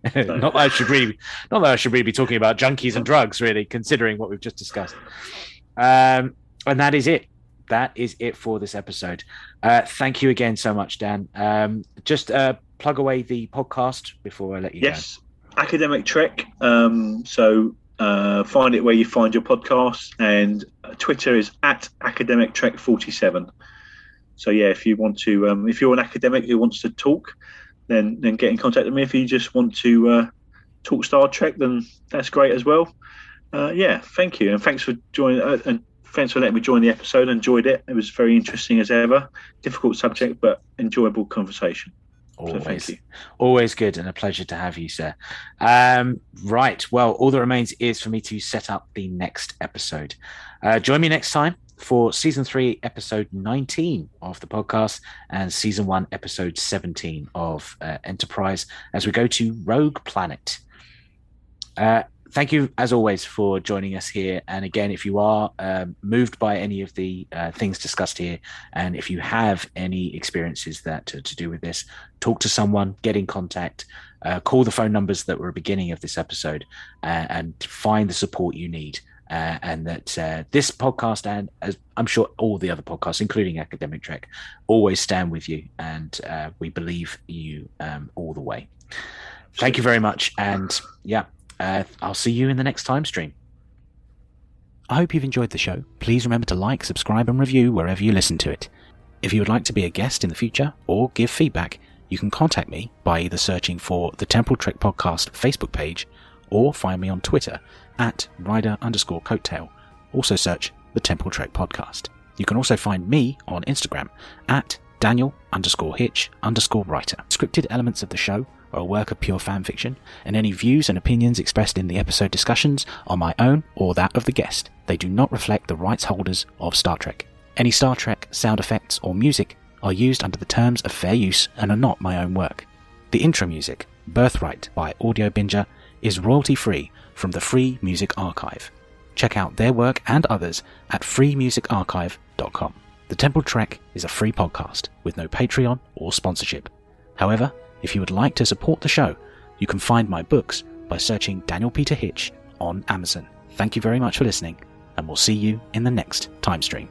not that I should really, not that I should really be talking about junkies and drugs, really, considering what we've just discussed. Um, and that is it. That is it for this episode. Uh, thank you again so much, Dan. Um, just uh, plug away the podcast before I let you Yes, Academic Trek. Um, so uh, find it where you find your podcasts, and Twitter is at Academic Trek forty seven. So yeah, if you want to, um, if you're an academic who wants to talk, then then get in contact with me. If you just want to uh, talk Star Trek, then that's great as well. Uh, yeah, thank you, and thanks for joining. Uh, and thanks for letting me join the episode. Enjoyed it. It was very interesting as ever. Difficult subject, but enjoyable conversation. So Always, thank you. always good and a pleasure to have you, sir. Um, right. Well, all that remains is for me to set up the next episode. Uh, join me next time for season three, episode 19 of the podcast, and season one, episode 17 of uh, Enterprise as we go to Rogue Planet. Uh, thank you, as always, for joining us here. And again, if you are um, moved by any of the uh, things discussed here, and if you have any experiences that to, to do with this, talk to someone, get in contact, uh, call the phone numbers that were at the beginning of this episode, uh, and find the support you need. Uh, and that uh, this podcast, and as I'm sure all the other podcasts, including Academic Trek, always stand with you, and uh, we believe you um, all the way. Thank you very much, and yeah, uh, I'll see you in the next time stream. I hope you've enjoyed the show. Please remember to like, subscribe, and review wherever you listen to it. If you would like to be a guest in the future or give feedback, you can contact me by either searching for the Temporal Trek Podcast Facebook page or find me on Twitter at rider underscore coattail. Also search the Temporal Trek Podcast. You can also find me on Instagram at Daniel underscore Hitch underscore writer. Scripted elements of the show are a work of pure fan fiction, and any views and opinions expressed in the episode discussions are my own or that of the guest. They do not reflect the rights holders of Star Trek. Any Star Trek sound effects or music are used under the terms of fair use and are not my own work. The intro music, Birthright by Audiobinger, is royalty free from the Free Music Archive. Check out their work and others at freemusicarchive.com. The Temporal Trek is a free podcast with no Patreon or sponsorship. However, if you would like to support the show, you can find my books by searching Daniel Peter Hitch on Amazon. Thank you very much for listening, and we'll see you in the next time stream.